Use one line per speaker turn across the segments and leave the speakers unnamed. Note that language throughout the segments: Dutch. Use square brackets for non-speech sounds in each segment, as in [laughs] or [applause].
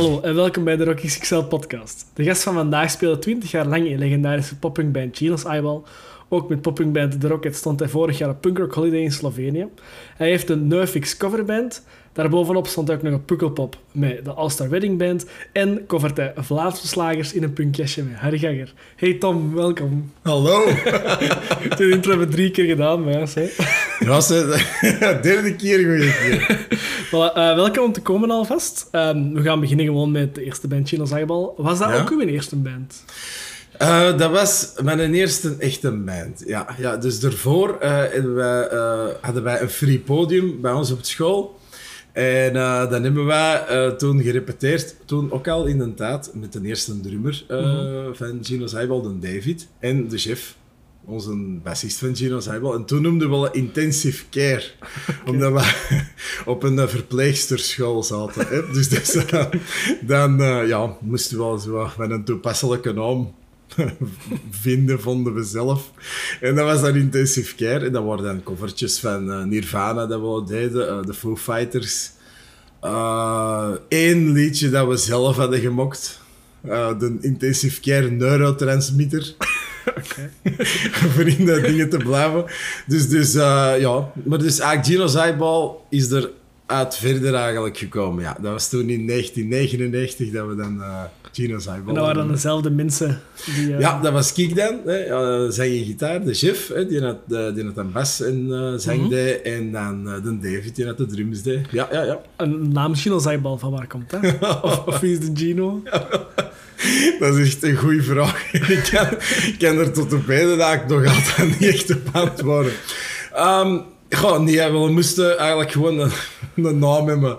Hallo en welkom bij de Rocky XXL podcast. De gast van vandaag speelde 20 jaar lang in legendarische poppunkband Gino's Eyeball. Ook met poppunkband The Rocket stond hij vorig jaar op Punk Rock Holiday in Slovenië. Hij heeft een Neufix coverband. Daarbovenop stond hij ook nog een Pukkelpop met de All-Star Wedding Band. En covert hij Vlaamse slagers in een punkjasje met Harry Ganger. Hey Tom, welkom.
Hallo. [laughs]
De intro hebben we drie keer gedaan, maar ja, zeg.
Dat was de [laughs] derde keer goeie keer. [laughs]
Voilà, eh, welkom om te komen alvast. Ehm, we gaan beginnen gewoon met de eerste band, Chino's Eyeball. Was dat
Ja?
ook uw eerste band?
Eh, dat was mijn eerste echte band. Ja, ja, dus daarvoor eh, hadden, wij, eh, hadden wij een free podium bij ons op school. En eh, dan hebben wij eh, toen gerepeteerd, toen ook al inderdaad, met de eerste drummer eh, van Gino's Eyeball, de David, en de chef, onze bassist van Gino's Eyeball. En toen noemden we wel intensive care, [laughs] omdat we [laughs] op een eh, verpleegsterschool zaten. Hè? Dus, dus eh, dan eh, ja, moesten we wel zo met een toepasselijke naam [laughs] vinden, vonden we zelf. En dat was dan intensive care. En dat waren dan covertjes van eh, Nirvana dat we deden, eh, de Foo Fighters. Eén liedje dat we zelf hadden gemokt. Eh, de intensive care neurotransmitter. [laughs] [laughs] voor in dat dingen te blijven. Dus, dus eh, ja. Maar dus eigenlijk Gino's Eyeball is er uit verder eigenlijk gekomen. Ja, dat was toen in 1999 dat we dan eh Gino's Eyeball
En dat waren dan dezelfde mensen die... eh,
Ja, dat was Kik dan. Hè. Zang en gitaar, de chef, hè, die, had, eh, die had dan bas en eh zang
Mhm.
deed. En dan de David, die had de drums deed. Ja, ja, ja.
Een naam Chino's Eyeball, van waar komt dat? [laughs] of, of wie is de Gino? [laughs]
Dat is echt een goede vraag. [laughs] ik, kan, ik kan er tot op heden eigenlijk nog altijd niet echt op antwoorden. Ehm goh, nee, we moesten eigenlijk gewoon een, een naam hebben.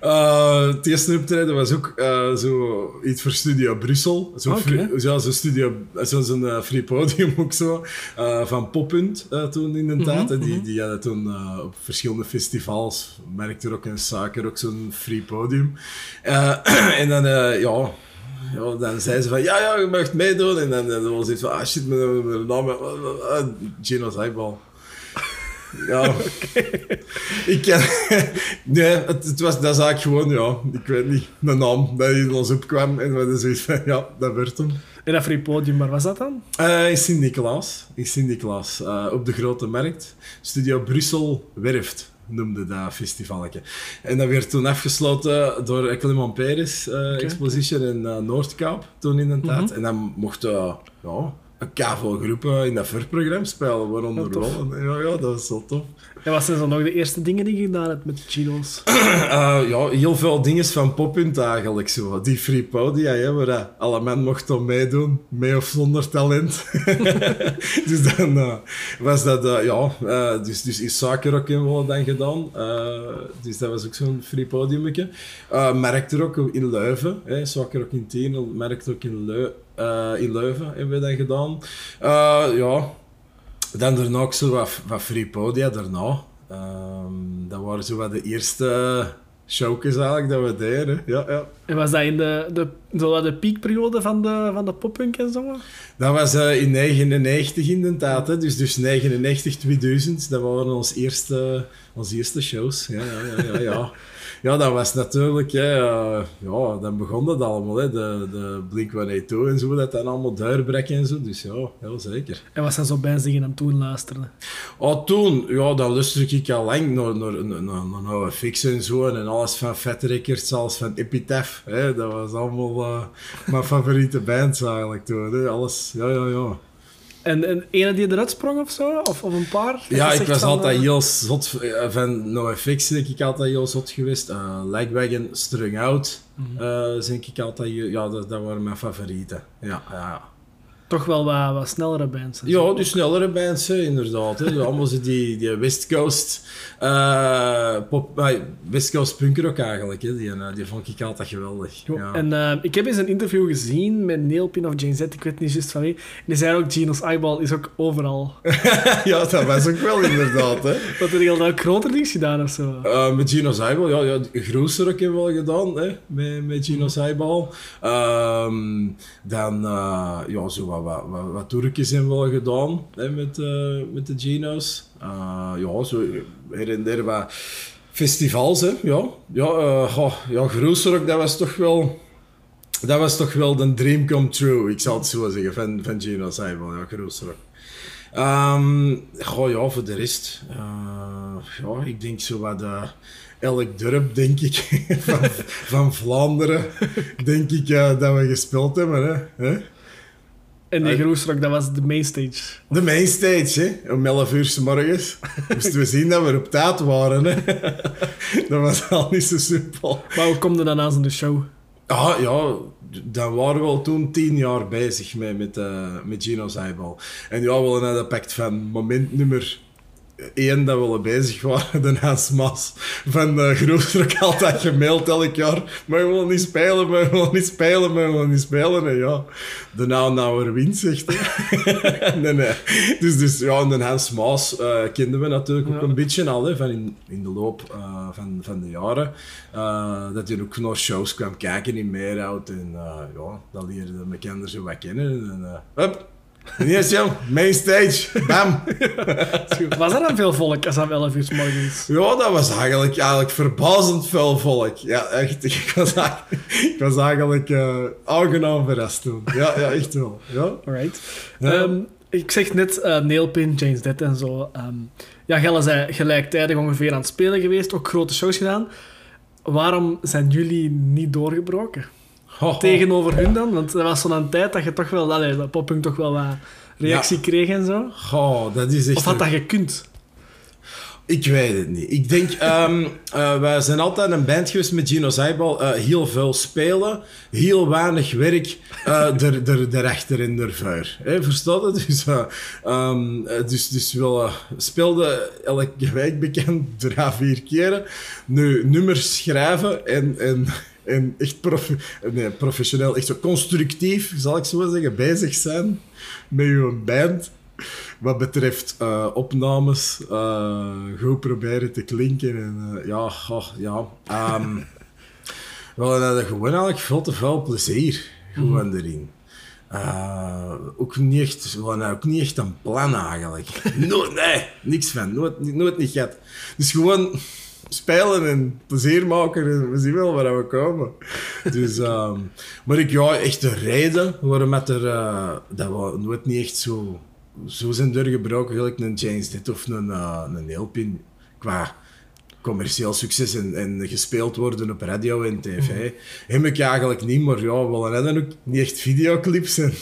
Eh, het eerste optreden was ook eh, zo iets voor Studio Brussel. Zo
Oké.
free- ja, zo'n studio, zo'n eh, free podium ook zo. van Poppunt toen inderdaad.
Mhm,
En die,
mhm.
die hadden toen op verschillende festivals, merkte ook en Suiker, ook zo'n free podium. [clears throat] En dan, ja, ja, dan zei ze van, ja, ja, je mag meedoen. En dan, dan was het van, ah shit, mijn, mijn naam, uh, uh, Ja, [laughs] ik ken... [laughs] nee, het, het was, dat is eigenlijk gewoon, ja, ik weet niet, een naam dat in ons opkwam. En we zoiets van, ja, dat werd hem.
En dat free podium, waar was dat dan?
Eh, in Sint-Niklaas. In Sint-Niklaas. eh, op de Grote Markt. Studio Brussel Werft noemde dat festivalletje. En dat werd toen afgesloten door Clement Peres eh, Exposition in Noordkaap, toen inderdaad.
Mhm.
En dan mochten uh, ja, een kavel groepen in dat voorprogramma spelen, waaronder
Ja,
Ja, ja, dat was zo tof.
En wat zijn zo nog de eerste dingen die je gedaan hebt met Chino's? [clears throat]
Eh, ja, heel veel dingen van Poppunt eigenlijk zo. Die free podia, hè, waar dat alle men mocht om meedoen, mee of zonder talent. [laughs] dus dan eh, was dat, eh, ja, eh, dus, dus in Suiker ook in dan gedaan. Eh, dus dat was ook zo'n free podiumetje. Uh, merkte ook in Leuven, hè, ook in Tienel, merkte ook in, Leu eh, in Leuven hebben we dat gedaan. Eh, ja, dan daarna ook zo wat, wat free podia daarna. Ehm, dat waren zo wat de eerste showjes eigenlijk dat we deden. Ja, ja.
En was dat in de, de, zo de piekperiode van de, van de poppunk en zo?
Dat was eh, in 99 inderdaad, hè. Dus, dus 99, 2000, dat waren onze eerste, onze eerste shows. Ja, ja, ja, ja, ja. [laughs] Ja, dat was natuurlijk, hè, eh, ja, dan begon dat allemaal, hè, de, de Blink-182 en zo, dat dan allemaal doorbrekken en zo. Dus ja, heel zeker.
En wat zijn zo die je dan toen luisterde?
Oh, toen, ja, dat luisterde ik al lang naar, naar, naar, naar, Fix en zo. En alles van Fat Records, alles van Epitaph. Hè. Dat was allemaal eh, mijn favoriete bands eigenlijk toen. Hè. Alles, ja, ja, ja.
En, en ene die eruit sprong of zo? Of, of een paar?
Ja, ik was altijd
eh,
heel zot eh, van NoFX, denk ik altijd heel zot geweest. Uh, Lagwagon, Strung Out, eh, denk ik altijd, ja, dat, dat waren mijn favorieten. Ja, ja.
Toch wel wat, wat snellere bands.
Ja, de snellere bands, hè, inderdaad. Hè. Allemaal die, die West Coast, eh, pop, eh, West Coast punker ook eigenlijk. Hè. Die, eh, die vond ik altijd geweldig.
Jo,
Ja.
En ik heb eens een interview gezien met Neil Pin of Jane Z, ik weet niet juist van wie. En die zei ook, Gino's Eyeball is ook overal. [laughs]
ja, dat was ook wel inderdaad. Hè. [laughs]
Wat er heel ook groter dingen gedaan of zo.
Met Gino's Eyeball, ja, ja Groeser ook hebben we wel gedaan, hè, met, met Gino's Eyeball. Ehm, dan, ja, zo wat, wat, wat, wat hebben we wel gedaan, hè, met, eh, met de Gino's. Eh, ja, zo her en der wat, Festivals, hè. Ja, ja, goh, ja Groesrock, dat was toch wel... Dat was toch wel de dream come true, ik zal het zo zeggen, van, van Gino Seibel, ja, Groesrock. Ehm goh, ja, voor de rest... eh, ja, ik denk zo wat... eh, elk dorp, denk ik, [laughs] van, van Vlaanderen, denk ik dat we gespeeld hebben. Hè? Hè?
En die. Groesrock, dat was de mainstage.
De mainstage, hè? om 11 uur 's morgens. Moesten we zien dat we op tijd waren. Hè? dat was al niet zo simpel.
Maar hoe kom je dan aan zo'n show?
Ah, ja, dan waren we al toen tien jaar bezig met, met, eh, met Gino's Eyeball. En ja, we hadden dat pact van moment nummer één dat we al bezig waren, [laughs] de Hans Mas van de Groesrock altijd gemaild elk jaar. Maar we willen niet spelen, maar we willen niet spelen, maar we willen niet spelen. En ja, de nou nou wint, zegt hij. [laughs] nee, nee. Dus, dus ja, en de Hans Maas eh, kenden we natuurlijk ook
Ja.
een beetje al, hè, van in, in de loop eh, van, van de jaren. Eh, dat hij ook naar shows kwam kijken in Meerhout. En eh, ja, dat leerde de bekenden zo wat kennen. En hup, is jou, main stage, bam. [laughs]
Was er dan veel volk als dat 11 uur 's morgens?
Ja, dat was eigenlijk, eigenlijk verbazend veel volk. Ja, echt. Ik was eigenlijk, ik was eigenlijk eh, aangenaam verrast toen. Ja, ja, echt wel. Ja.
Alright.
Ja.
Ehm, ik zeg net eh Nailpin, James Dead en zo. Ehm, ja, Gelle zijn gelijktijdig ongeveer aan het spelen geweest, ook grote shows gedaan. Waarom zijn jullie niet doorgebroken? Tegenover hun dan? Want er was zo'n tijd dat je toch wel, allee, dat Poppunk toch wel wat reactie kreeg en zo.
Goh, dat is echt...
Of had dat gekund?
Ik weet het niet. Ik denk, eh, wij zijn altijd een band geweest met Gino Zijbal. eh, heel veel spelen, heel weinig werk eh [laughs] er, er, erachter in de vuur. Verstaat het? [laughs] Dus, eh, dus, dus we speelden elke week bekend drie, vier keren. Nu, nummers schrijven en... en en echt prof, nee, professioneel, echt zo constructief, zal ik zo zeggen, bezig zijn met je band. Wat betreft eh, opnames, eh, goed proberen te klinken. En, eh, ja, ja. ehm [laughs] we hadden gewoon eigenlijk veel te veel plezier gewoon erin. Eh, ook, niet echt, ook niet echt een plan eigenlijk. [laughs] Nooit, nee, niks van. Nooit, nooit niet gehad. Dus gewoon spelen en plezier maken en we zien wel waar we komen. Dus, [laughs] ehm, maar ik, ja, echt de reden waarom het er, eh, dat we nooit niet echt zo, zo zijn doorgebroken, gelijk een James Dit of een, uh, een qua commercieel succes en, en gespeeld worden op radio en tv, heb ik eigenlijk niet, maar ja, we hadden ook niet echt videoclips en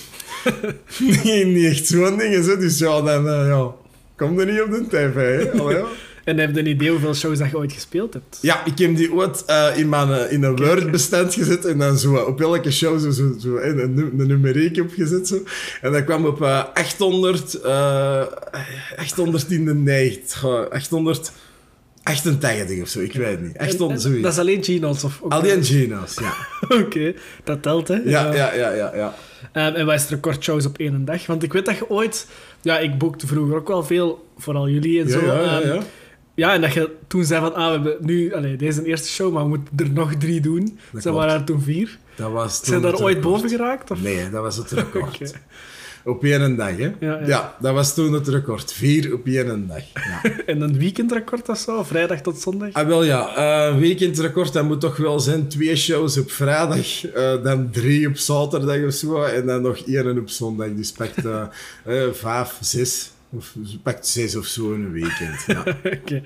[laughs] niet, niet echt zo'n dingen, dus ja, dan eh, ja, kom er niet op de tv, hè. Allee, ja.
En heb je een idee hoeveel shows dat je ooit gespeeld hebt?
Ja, ik heb die ooit eh, in, mijn, eh, in een Word-bestand gezet en dan zo op elke show zo, zo, zo een, een, nu- een numeriek opgezet. Zo. En dat kwam op eh 800, eh 890, goh, 888 of zo, ik weet niet. 800,
en
zoiets.
Dat is alleen Gino's? Of ook-
Alleen Gino's, ja. [laughs]
Oké, dat telt, hè?
Ja, ja, ja, ja. ja.
Ehm, en wat is recordshows op één dag? Want ik weet dat je ooit... Ja, ik boekte vroeger ook wel veel, vooral jullie en zo.
ja, ja,
Ehm,
ja.
Ja, en dat je toen zei van, ah, we hebben nu... Allee, deze is een eerste show, maar we moeten er nog drie doen.
Dat
Ze waren er toen vier.
Dat was toen
Zijn daar ooit
record.
boven geraakt? Of?
Nee, dat was het [laughs] record. Op één dag, hè?
Ja, ja.
dat was toen het record. Vier op één dag. Ja. [laughs]
En een weekendrecord of zo? Vrijdag tot zondag?
Ah, wel ja, eh weekendrecord, dat moet toch wel zijn. Twee shows op vrijdag, eh, dan drie op zaterdag of zo, en dan nog één op zondag. Dus pakt eh, eh, vijf, zes, of pakt zes of zo in een weekend. Ja. [laughs]
Oké.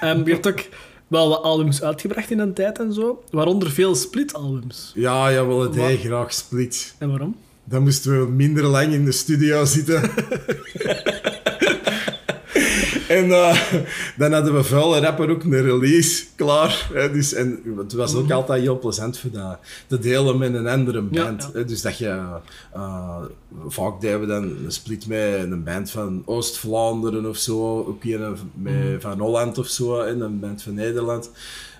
Ehm, je hebt ook wel wat albums uitgebracht in een tijd en zo. Waaronder veel split-albums.
ja, ja, wel het hij graag split.
En waarom?
Dan moesten we minder lang in de studio zitten. [laughs] en eh, dan hadden we vuile rapper ook een release klaar. Hè, dus, en het was ook altijd heel plezant voor dat te delen met een andere band.
ja.
Hè, dus dat je... eh, vaak deden we dan een split met een band van Oost-Vlaanderen of zo. Ook een met, van Holland of zo. En een band van Nederland.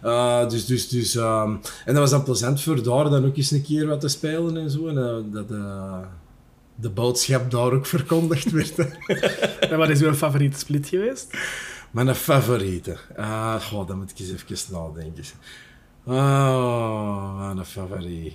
Eh, dus, dus, dus, ehm, en dat was dan plezant voor daar dan ook eens een keer wat te spelen en zo. En dat de boodschap daar ook verkondigd werd. [laughs]
En wat is uw favoriete split geweest?
Mijn favoriete. Ah, goh, dan moet ik eens even nadenken. Oh, mijn favoriet.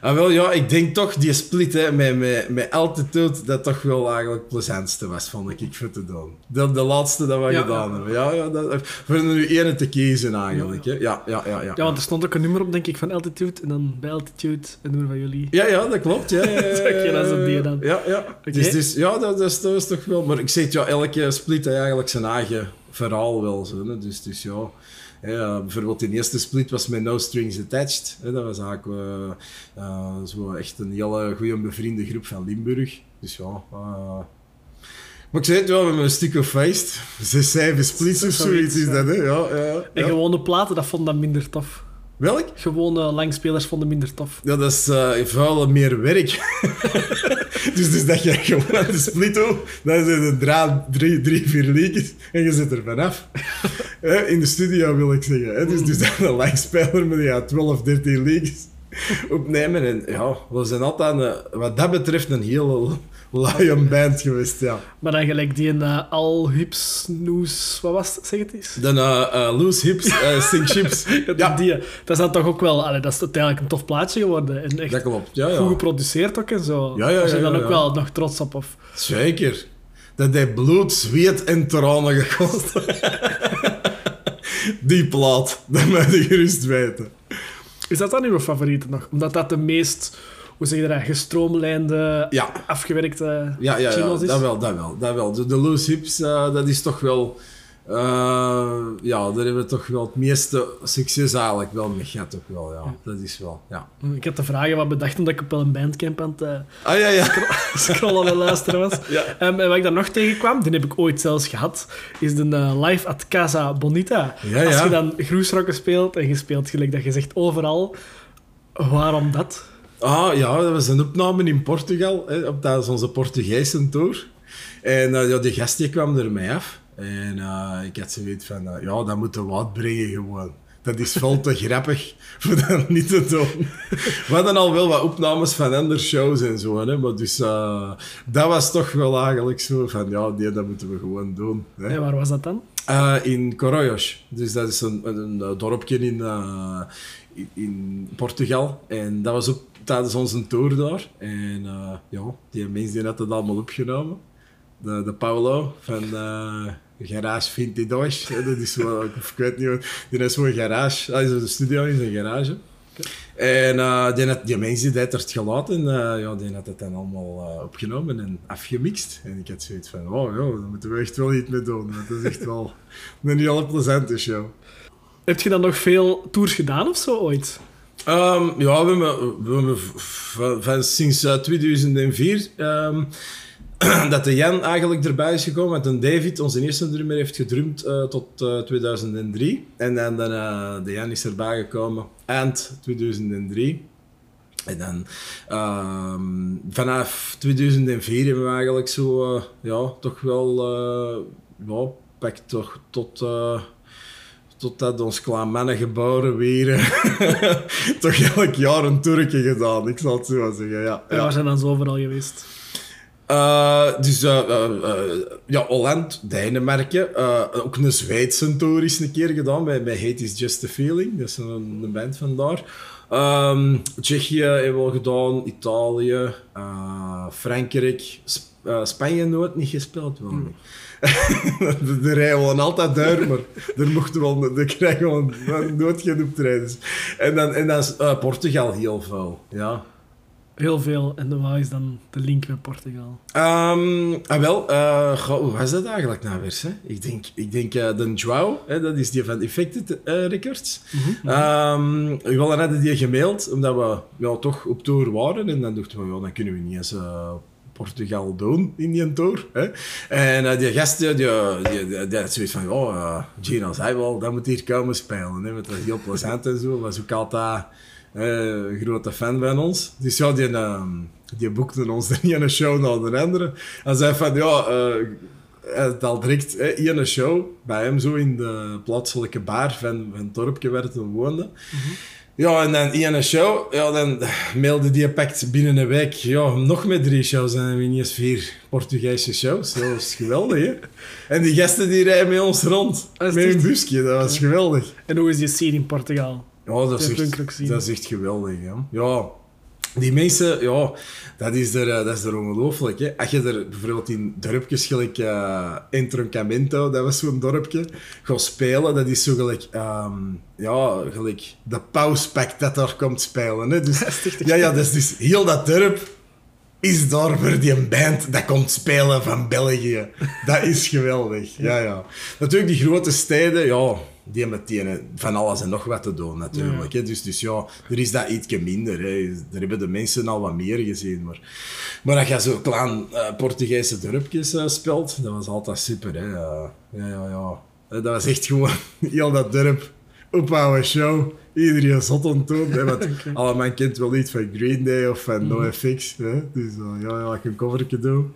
Ah, wel, ja, ik denk toch die split hè, met, met, met Altitude, dat toch wel eigenlijk het plezantste was, vond ik, voor te doen. De, de laatste dat we
Ja,
gedaan
ja.
hebben. Ja, ja, dat, voor er nu één te kiezen eigenlijk. Hè. Ja, ja, ja, ja.
Ja, want er stond ook een nummer op, denk ik, van Altitude. En dan bij Altitude een nummer van jullie.
Ja, ja, dat klopt. Ja,
Oké, [laughs] dat is een die dan.
Ja, ja. Dus, dus, ja dat, dat, is, dat is toch wel... Maar ik zeg ja, elke split heeft eigenlijk zijn eigen verhaal wel. Zo, hè. Dus, dus ja... Ja, bijvoorbeeld die eerste split was met No Strings Attached. Hè. Dat was eigenlijk eh, eh, zo echt een hele goede bevriende groep van Limburg. Dus ja... eh, maar ik zei het wel, we hebben een stuk of feest. Zes, zeven splits of zoiets is dat, hè. Ja, ja,
En gewone platen, dat vond dat minder tof.
Welk?
Gewone langspelers vonden minder tof.
Ja, dat is eh vuil meer werk. [laughs] dus, dus dat je gewoon de split doet, dan zijn er dra- drie, drie, vier liedjes en je zit er vanaf. Hè, [laughs] In de studio wil ik zeggen. Hè? Dus, dus dan [laughs] een langspeler met ja, 12, 13 liedjes opnemen. En ja, we zijn altijd, een- wat dat betreft, een hele lion band geweest. Ja.
Maar dan gelijk die een eh, Al Hips Noes... Wat was het? Zeg het eens.
Dan eh, eh, Loose Hips, eh Sing Chips. [laughs]
Ja,
Ja,
die, dat is dan toch ook wel... Allee, dat is uiteindelijk een tof plaatje geworden. En echt
dat klopt. Ja,
goed geproduceerd ook en zo.
Ja, ja,
Daar zijn
ja,
dan ook
ja.
wel nog trots op. Of...
Zeker. Dat heeft bloed, zweet en tranen gekost. [laughs] Die plaat, dat moet je gerust weten.
Is dat dan uw favoriete nog? Omdat dat de meest... Hoe zeg je dat? Gestroomlijnde,
Ja,
afgewerkte
ja, ja, ja
is?
dat wel, dat wel. Dat wel. De, de loose hips, eh, dat is toch wel... eh, ja, daar hebben we toch wel het meeste succes eigenlijk wel mee gehad ook wel, ja. Dat is wel, ja.
Ik had de vragen wat bedacht omdat ik op wel een bandcamp aan het eh,
Ah, ja, ja. [laughs]
scrollen en luisteren was. Ehm, en wat ik daar nog tegenkwam, die heb ik ooit zelfs gehad, is de live at Casa Bonita. Als je dan groesrokken speelt en je speelt gelijk dat je zegt overal, waarom dat?
Ah, ja, dat was een opname in Portugal, hè, op tijdens onze Portugese tour. En eh, ja, die gast die kwam er mij af. En eh, ik had zoiets van, eh, ja, dat moeten we wat brengen gewoon. Dat is veel te [laughs] grappig voor dat niet te doen. We hadden al wel wat opnames van andere shows en zo, hè, maar dus dat was toch wel eigenlijk zo van, ja, die, dat moeten we gewoon doen. Hè.
En waar was dat dan?
In Coroios. Dus dat is een, een, een dorpje in, in, Portugal. En dat was ook tijdens onze tour daar. En eh, ja, die mensen die het allemaal opgenomen. De, de Paulo van eh Garage 22. hè, Dat is zo, ik weet niet wat. Die is zo'n garage. Dat is de studio in zijn garage. En eh, die, had, die mensen die het gelaten, ja, die had het dan allemaal opgenomen en afgemixt. En ik had zoiets van, oh ja, daar moeten we echt wel iets mee doen. Dat is echt wel een hele plezante show.
Heb je dan nog veel tours gedaan of zo ooit?
Ehm, ja, we hebben, we hebben van, sinds eh, 2004 ehm, [clears throat] dat de Jan eigenlijk erbij is gekomen. Want een David, onze eerste drummer, heeft gedrumd eh, tot eh, 2003. En dan, eh, de Jan is erbij gekomen eind 2003. En dan ehm, vanaf 2004 hebben we eigenlijk zo, ja, toch wel, pak toch tot... Totdat ons mannen geboren werden, toch elk jaar een toertje gedaan, ik zal het zo zeggen. Ja,
En
ja.
waar zijn dan zo overal geweest?
Eh, dus eh, ja, Holland, Denemarken, ook een Zweedse tour is een keer gedaan bij, bij Hate is Just a Feeling, dat is een, een band van daar. Ehm, Tsjechië hebben we al gedaan, Italië, Frankrijk, Sp- Spanje nooit niet gespeeld. Wel niet. De, [laughs] de rijden gewoon altijd door, maar er mochten wel, er krijgen gewoon nooit geen optredens. En dan, en dan is, eh, Portugal heel veel, ja.
Heel veel. En wat is dan de link met Portugal?
Ehm, ah, wel, eh, goh, hoe was dat eigenlijk nou weer? Hè? Ik denk, ik denk eh, de Joao, hè, dat is die van Infected eh, Records. Ehm, we hadden die gemaild, omdat we ja, toch op tour waren. En dan dachten we, dan kunnen we niet eens Portugal doen in die tour. Hè? En eh, die gast, die, die, die, die, zoiets van, oh, uh, Gino zei wel, dat moet hier komen spelen. Hè? Want dat was heel plezant en zo. was ook altijd eh, een grote fan van ons. Dus ja, die, ehm, die boekte ons de ene show na de andere. En zei van, ja... eh, hij had al direct hè, één show bij hem zo in de plaatselijke bar van, van het dorpje waar woonde. Ja, en dan één show, ja, dan mailde die pakt binnen een week, ja, nog met drie shows en dan ineens vier Portugese shows. Dat was geweldig, hè. En die gasten die rijden met ons rond, met een
echt-
busje, dat was geweldig.
En hoe is die scene in Portugal?
Ja, dat is echt, dat is echt geweldig, hè. Ja, die mensen, ja, dat is er, eh, dat is er ongelooflijk. Hè? Als je er bijvoorbeeld in dorpjes gelijk uh, Entroncamento, dat was zo'n dorpje, gaat spelen, dat is zo gelijk, ehm, ja, gelijk de pauspack dat daar komt spelen. Hè? Dus, [laughs] ja, ja, dus, dus heel dat dorp is daar voor die band dat komt spelen van België. Dat is geweldig. Ja, ja. Natuurlijk, die grote steden, ja, die hebben meteen van alles en nog wat te doen, natuurlijk. Ja. Dus, dus ja, er is dat ietsje minder. Hè. Daar hebben de mensen al wat meer gezien. Maar, maar als je zo klein uh, Portugese dorpjes uh, speelt, dat was altijd super. Hè. Uh, ja, ja, ja. Dat was echt gewoon [laughs] heel dat dorp opbouwen show. Iedereen zot aan doen. Hè, want [laughs] okay. allemaal kent wel iets van Green Day of van mm. NoFX. Hè. Dus ja, ja, ik een coverje doen.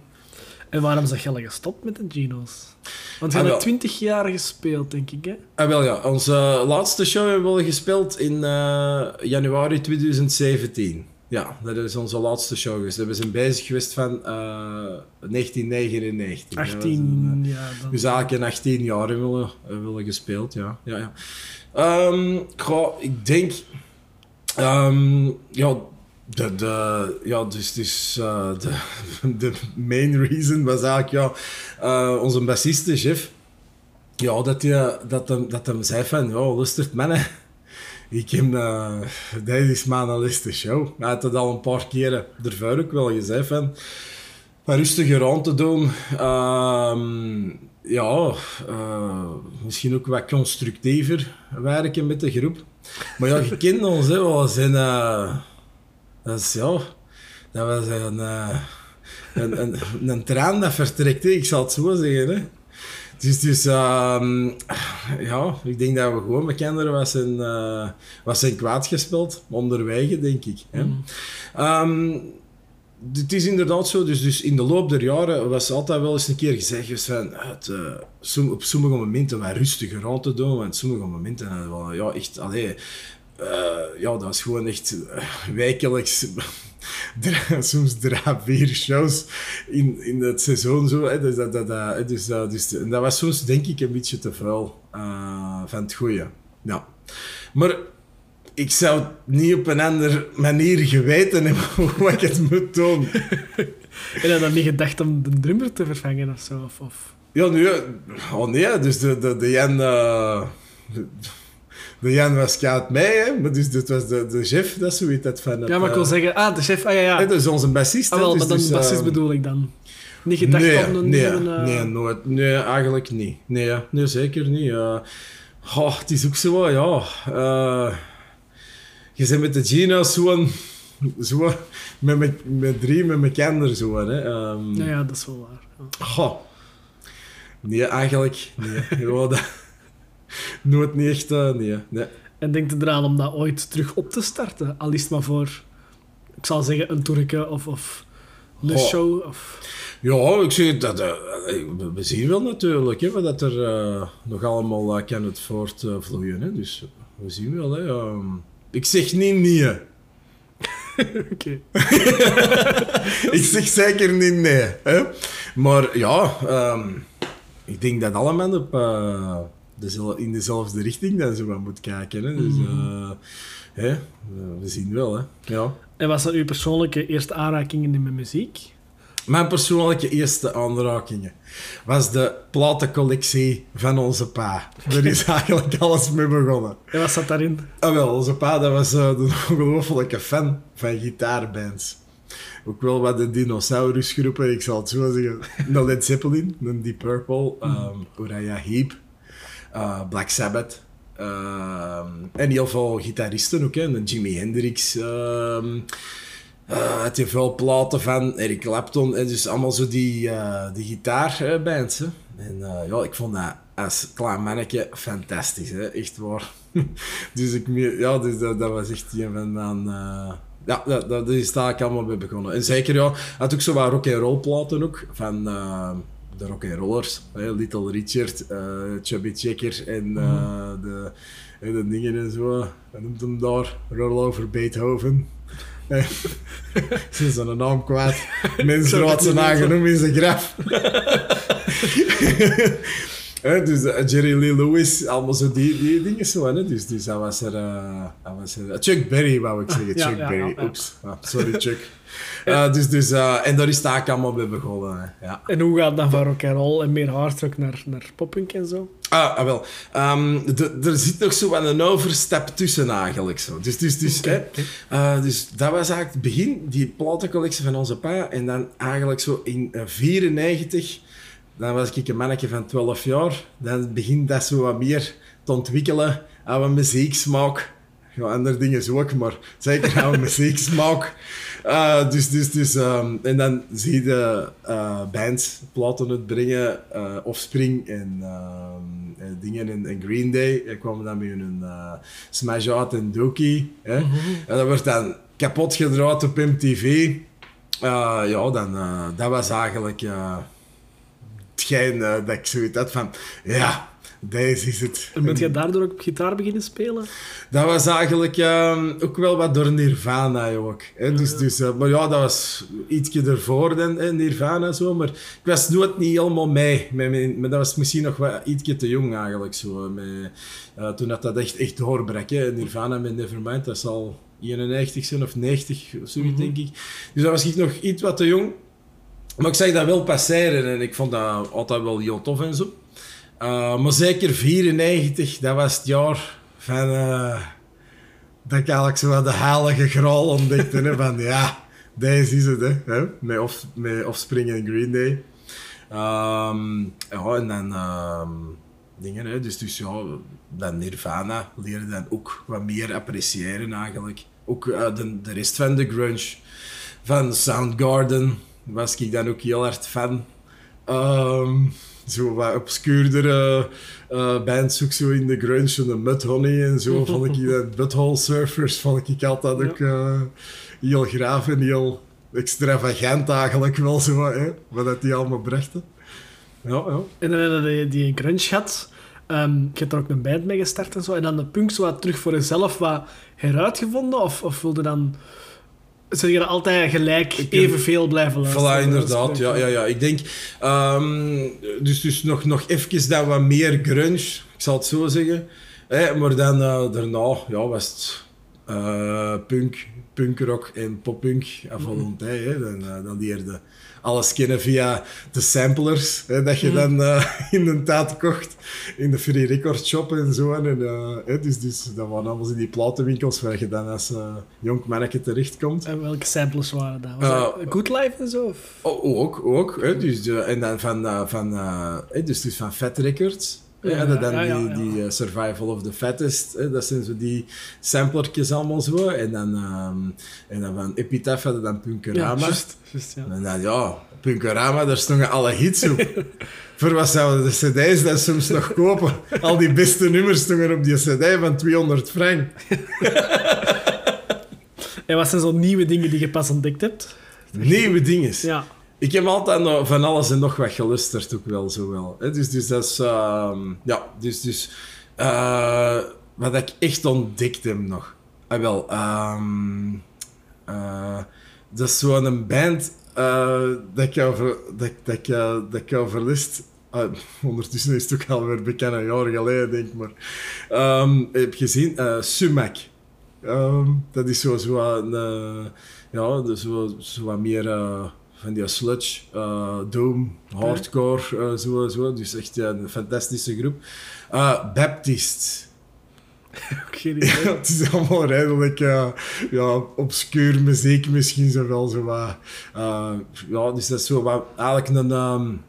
En waarom is je al gestopt met de Geno's? Want ah, hebben 20 jaar gespeeld, denk ik, hè?
Ah, wel ja. Onze laatste show hebben we gespeeld in uh, januari 2017. Ja, dat is onze laatste show geweest. We zijn bezig geweest van uh, 1999.
18 jaar.
Dan. Dus eigenlijk in 18 jaar hebben we, willen gespeeld, ja. ja, ja. Um, goh, ik denk... Um, ja, de, de, ja, dus, dus de, [laughs] de main reason was eigenlijk, ja, uh, onze bassiste, Jeff, ja, dat, hij, dat, hem, dat hem zei van, ja, lustert mannen, [laughs] ik heb, uh, deze is mijn laatste show. Hij had het al een paar keren ervoor ook wel gezegd van, rustiger aan te doen. Uh, ja, misschien ook wat constructiever werken met de groep. Maar ja, je kent ons, hè, we zijn... Dat is, ja, dat was een, uh, een, een, een, traan dat vertrekt, ik zal het zo zeggen. Hè. Dus, dus uh, ja, ik denk dat we gewoon bekender was zijn, uh, was zijn kwaad gespeeld, onderwege, denk ik. Hè. Mm. Um, het is inderdaad zo, dus, dus in de loop der jaren was altijd wel eens een keer gezegd van het, uh, op sommige momenten wat rustiger aan te doen, want sommige momenten wel, ja, echt, allee, ja, dat was gewoon echt uh, wekelijks. [laughs] soms drie, vier shows in, in het seizoen. Zo, hè. Dus, dat, dat, dat, dus, uh, dus, en dat was soms denk ik een beetje te vuil van het goede. Ja. Maar ik zou het niet op een andere manier geweten hebben [laughs] hoe ik het moet doen. [laughs]
en je dan niet gedacht om de drummer te vervangen of zo? Of, of?
Ja, nee, oh nee, dus de, de, de Jan de Jan was koud mee, hè? maar dus dit was de, de chef, dat is zoiets dat van...
ja, maar ik wil zeggen, ah, de chef, ah ja, ja.
dat is onze bassist.
Ah, wel,
dus,
maar dan
dus,
bassist
uh,
bedoel ik dan. Niet gedacht
nee,
om een...
Nee,
een, uh...
nee, nooit. Nee, eigenlijk niet. Nee, nee zeker niet. Uh, oh, het is ook zo, ja... Uh, je bent met de Gino's zo'n... Zo, met, met, met drie, met mijn kinderen zo, hè. Um,
ja, ja, dat is wel waar.
Ja. Oh. Nee, eigenlijk... Nee, ja, dat... [laughs] Nooit niet echt... Uh, nee, nee.
En denkt er eraan om dat ooit terug op te starten? Al is het maar voor, ik zal zeggen, een toerke of, of een
Oh.
show? Of...
Ja, ik zeg dat, uh, we zien wel natuurlijk hè, dat er uh, nog allemaal kan het voortvloeien. Hè. Dus we zien wel. Hè. Um, ik zeg niet nee. [laughs]
Oké. [laughs]
ik zeg zeker niet nee. Hè. Maar ja, um, ik denk dat allemaal op, dezelfde, in dezelfde richting dan zo wat moet kijken. Hè. Dus
Mhm.
hè, we zien wel. Hè. Ja.
En was dat uw persoonlijke eerste aanrakingen met muziek?
Mijn persoonlijke eerste aanrakingen was de platencollectie van onze pa. Daar is [laughs] eigenlijk alles mee begonnen.
En wat zat daarin?
Ah, wel, onze pa dat was uh, een [laughs] ongelofelijke fan van gitaarbands. Ook wel wat de dinosaurusgroepen, ik zal het zo zeggen. Een Led Zeppelin, een Deep Purple, um, Uriah Heep, uh, Black Sabbath. Um, en heel veel gitaristen ook, hè. Jimi Hendrix. Uh, had je veel platen van Eric Clapton. En dus allemaal zo die, die gitaarbands. Hè. En ja, ik vond dat als klein mannetje fantastisch. Hè. Echt waar. [laughs] dus ik, ja, dus dat, was echt een van mijn... ja, dat, dat is daar ik allemaal mee begonnen. En zeker, ja, had ook zo wat rock and roll platen ook. Van de rock and rollers. Hè. Little Richard, Chubby Checker en
Mhm.
de, de dingen en zo. Wat noemt hem daar? Roll over Beethoven. [laughs] Ze is zijn naam kwijt. [laughs] Mensen
niet weten.
nagenoemd in zijn graf. [laughs] Hè, dus eh, Jerry Lee Lewis, allemaal zo die, die dingen zo. Hè, dus, dus dat was er... eh, dat was er Chuck Berry, wou ik zeggen. [laughs] Chuck
ja,
Berry. Oeps. Ah, sorry, Chuck. [laughs] Eh, dus, dus, eh, en daar is eigenlijk allemaal bij begonnen. Hè. Ja.
En hoe gaat dan van rock and roll en meer hardrock naar, naar poppunk en zo?
Ah, ah, wel. Ehm, de- er zit nog zo een overstap tussen eigenlijk. Zo. Dus, dus, dus, hè, eh, dus dat was eigenlijk het begin, die platencollectie van onze pa. En dan eigenlijk zo in 1994, dan was ik een mannetje van 12 jaar. Dan begint dat zo wat meer te ontwikkelen aan mijn muzieksmaak. Ja, andere dingen zo ook, maar zeker aan [laughs] mijn muzieksmaak. Eh, dus, dus, dus, ehm, en dan zie je eh, bands platen uitbrengen, eh Offspring en ehm, eh, dingen en, en Green Day. Ik kwam dan met een uh, Smash Out en Dookie. Hè? En dat wordt dan kapot gedraaid op MTV. Ja, dan, dat was eigenlijk eh, dat ik zoiets had van, ja, deze is het.
En bent jij daardoor ook op gitaar beginnen spelen?
Dat was eigenlijk ehm, ook wel wat door Nirvana ook. Hè? Dus, dus, eh, maar ja, dat was ietsje ervoor dan Nirvana zo. Maar ik was nooit niet helemaal mee. Met maar dat was misschien nog wat ietsje te jong eigenlijk. Zo, eh, met, toen dat, dat echt, echt doorbrak. Hè? Nirvana met Nevermind, dat zal 91 zijn of 90 of zoiets denk ik. Dus dat was ik nog iets wat te jong. Maar ik zag dat wel passeren en ik vond dat altijd wel heel tof en zo. Uh, maar zeker 94, dat was het jaar van... eh, dat ik eigenlijk zo de heilige graal ontdekte. van ja, deze is het. Hè, met, off, met Offspring en Green Day. Ehm, en dan... ehm, dingen, hè, dus, dus ja, dan Nirvana leerde dan ook wat meer appreciëren eigenlijk. Ook eh, de, de rest van de grunge. Van Soundgarden was ik dan ook heel hard fan. Ehm, zo wat obscuurdere eh bands, ook zo in de grunge, en de Mudhoney en zo, [laughs] vond ik dat Butthole Surfers vond ik altijd ook eh, heel graaf en heel extravagant eigenlijk wel zo, hè, wat dat die allemaal brachten. Ja, ja.
En dan je die, die grunge gehad. Ehm, je hebt er ook een band mee gestart en zo. En dan de punk zo wat terug voor jezelf wat heruitgevonden? Of, of wilde dan... Je dan altijd gelijk
Ik
evenveel blijven luisteren?
Voilà, inderdaad. Ja, ja, ja. Ik denk... ehm, dus dus nog, nog even dan wat meer grunge, ik zal het zo zeggen. Maar dan eh, daarna ja, was het eh, punk, punkrock en poppunk à volonté. Hè. Dan, eh, dan leerde alles kennen via de samplers, hè, dat je dan eh, [laughs] in de tijd kocht in de free record shop en zo. En, eh, hè, dus, dus dat waren allemaal in die platenwinkels waar je dan als eh, jong manneke terechtkomt.
En welke samples waren dat? Was
Eh,
dat Good Life en zo? Of?
Oh, ook, ook. Hè, dus, en dan van, eh, van, eh, hè, dus, dus van Fat Records.
Ja,
dan die, die eh, Survival of the Fattest. Hè, dat zijn zo die samplertjes allemaal zo. En dan, ehm, en dan van Epitaph hadden dan Punkerama.
ja.
en dan, ja, Punkerama, daar stonden alle hits op. [laughs] Voor wat zouden de cd's dan soms nog kopen? Al die beste nummers stonden op die cd van 200 frank. [laughs]
En wat zijn zo nieuwe dingen die je pas ontdekt hebt?
Nieuwe dingen.
Ja.
Ik heb altijd van alles en nog wat gelusterd ook wel zo wel. Dus, dus dat is... ehm, ja, dus... dus eh, wat ik echt ontdekt heb nog. Ah, wel. ehm, eh, dat is zo'n band eh, dat ik over, dat, dat, dat ik [laughs] ondertussen is het ook alweer bekend, een jaar geleden denk ik. Maar, Ehm, heb gezien? Sumac. Dat is zo, zo een, eh, ja, dus zo, zo wat meer van die sludge, eh doom, hardcore, eh, zo, zo. Dus echt ja, een fantastische groep. Eh, Baptist. [laughs]
Geen idee.
Ja, [laughs] het is allemaal redelijk ja, obscuur muziek, misschien zo wel zo wat. ja, dus dat is zo wat, eigenlijk een.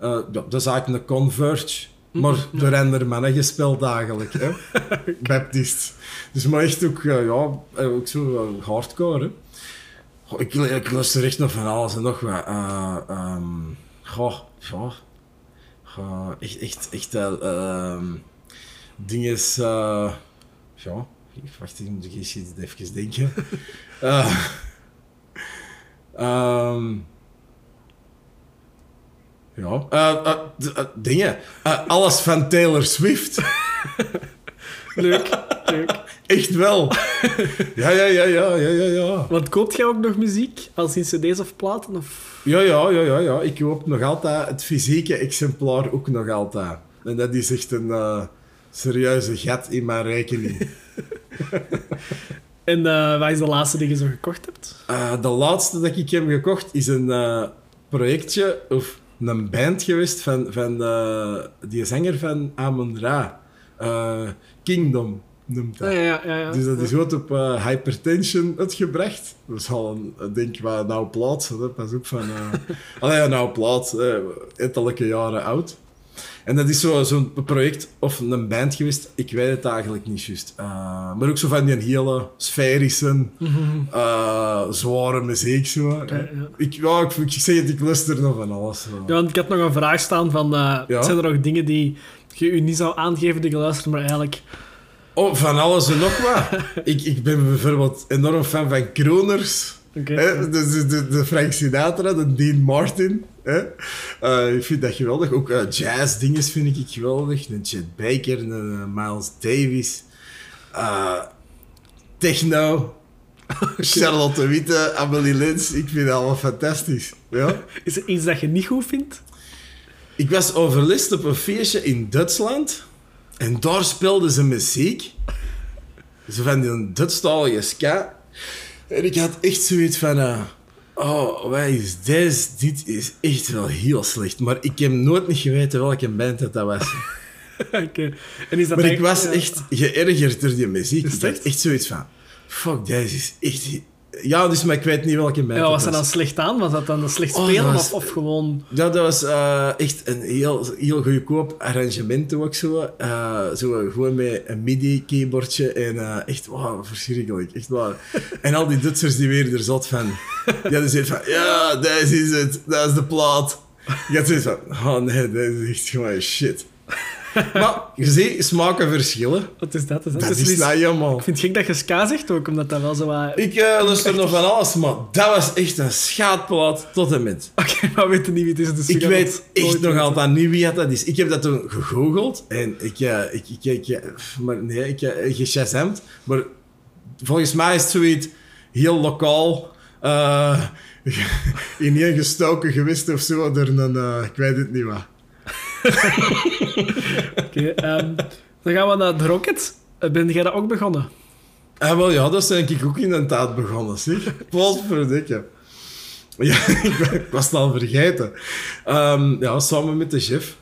ja, dat is eigenlijk een Converge, maar door andere mannen gespeeld eigenlijk. Hè? [laughs] Baptist. Dus maar echt ook, ja, ook zo hardcore. Hè? Goh, ik, ik luister echt nog van alles en nog wat. Uh, um, goh, ja. Goh, echt, echt, echt. eh, ehm, dingen. eh ja, wacht, ik moet ik eens even denken. [laughs] Eh, ehm, ja, d- eh, dingen. Alles van Taylor Swift. [laughs]
Leuk, leuk. [laughs]
Echt wel. Ja, ja, ja, ja, ja, ja, ja.
Want koopt jij ook nog muziek? Als in cd's of platen? Of...
Ja, ja, ja, ja, ja. Ik koop nog altijd het fysieke exemplaar ook nog altijd. En dat is echt een uh, serieuze gat in mijn rekening. [laughs]
en uh, wat is de laatste die je zo gekocht hebt?
Uh, de laatste dat ik heb gekocht is een projectje of een band geweest van, van die zanger van Amon Ra. Kingdom noemt dat.
Ja, ja, ja, ja.
Dus dat is wat op uh, hypertension uitgebracht. Dat is al een, denk ik, wat nou plaats. Pas op van... Uh, [laughs] allee, nou plaats. Uh, jaren oud. En dat is zo'n zo project of een band geweest. Ik weet het eigenlijk niet juist. Uh, maar ook zo van die hele sferische, uh, zware muziek. Zo. Ja, ja. Ik, ja, ik, ik zeg het, ik luister nog van alles. Zo.
Ja, want ik had nog een vraag staan van... Uh, Zijn er nog dingen die je u niet zou aangeven die je luistert, maar eigenlijk
Oh, van alles en nog wat. [laughs] ik, ik ben bijvoorbeeld enorm fan van Kroners. Okay. Dus de, de, de, Frank Sinatra, de Dean Martin. Hè? Uh, ik vind dat geweldig. Ook uh, jazz-dingen vind ik geweldig. Een Chet Baker, een uh, Miles Davis. techno. [laughs] Charlotte Witte, Amelie Lens. Ik vind dat allemaal fantastisch. Ja? [laughs]
Is er iets dat je niet goed vindt?
Ik was overlist op een feestje in Duitsland. En daar speelden ze muziek. Ze van die Dutchtalige ska. En ik had echt zoiets van... Uh, oh, wat is deze? Dit is echt wel heel slecht. Maar ik heb nooit niet geweten welke band dat, dat was. [laughs]
okay. en is dat
maar ik was echt geërgerd door die muziek. Ik had echt zoiets van... Fuck, deze is echt ja, dus, maar ik weet niet welke band
ja, was dat dan slecht aan? Was dat dan slecht oh, spelen of, of, gewoon...
Ja, dat was uh, echt een heel, heel goedkoop arrangement ook zo. Uh, zo gewoon met een MIDI-keyboardje en uh, echt, wow, verschrikkelijk. Echt waar. [laughs] en al die Duitsers die weer er zat van. Die hadden zoiets van, ja, deze is het. Dat is de plaat. Ik had zoiets van, oh nee, deze is echt gewoon shit. Maar je ziet, smaken verschillen.
Wat is dat? Is dat,
dat is, is nou helemaal...
Ik vind het gek dat je ska zegt ook, omdat dat wel zo wat...
Ik uh, luister nog van alles, maar dat was echt een schaatplaat tot en met.
Oké, okay, [laughs] maar weet niet wie het is. Dus
ik weet echt nog altijd niet wie dat is. Ik heb dat toen gegoogeld en ik... Uh, ik, ik, ik, maar nee, ik heb uh, geshazamd. Maar volgens mij is het zoiets heel lokaal... [laughs] Uh, ineengestoken geweest of zo door een... Uh, ik weet het niet wat. [laughs]
Oké, um, dan gaan we naar de Rocket. Eh, ben jij dat ook begonnen?
Ah, wel ja, dat is denk ik ook inderdaad begonnen, zeg. Potverdikke. Ja, [laughs] ik was het al vergeten. Um, ja, samen met de chef.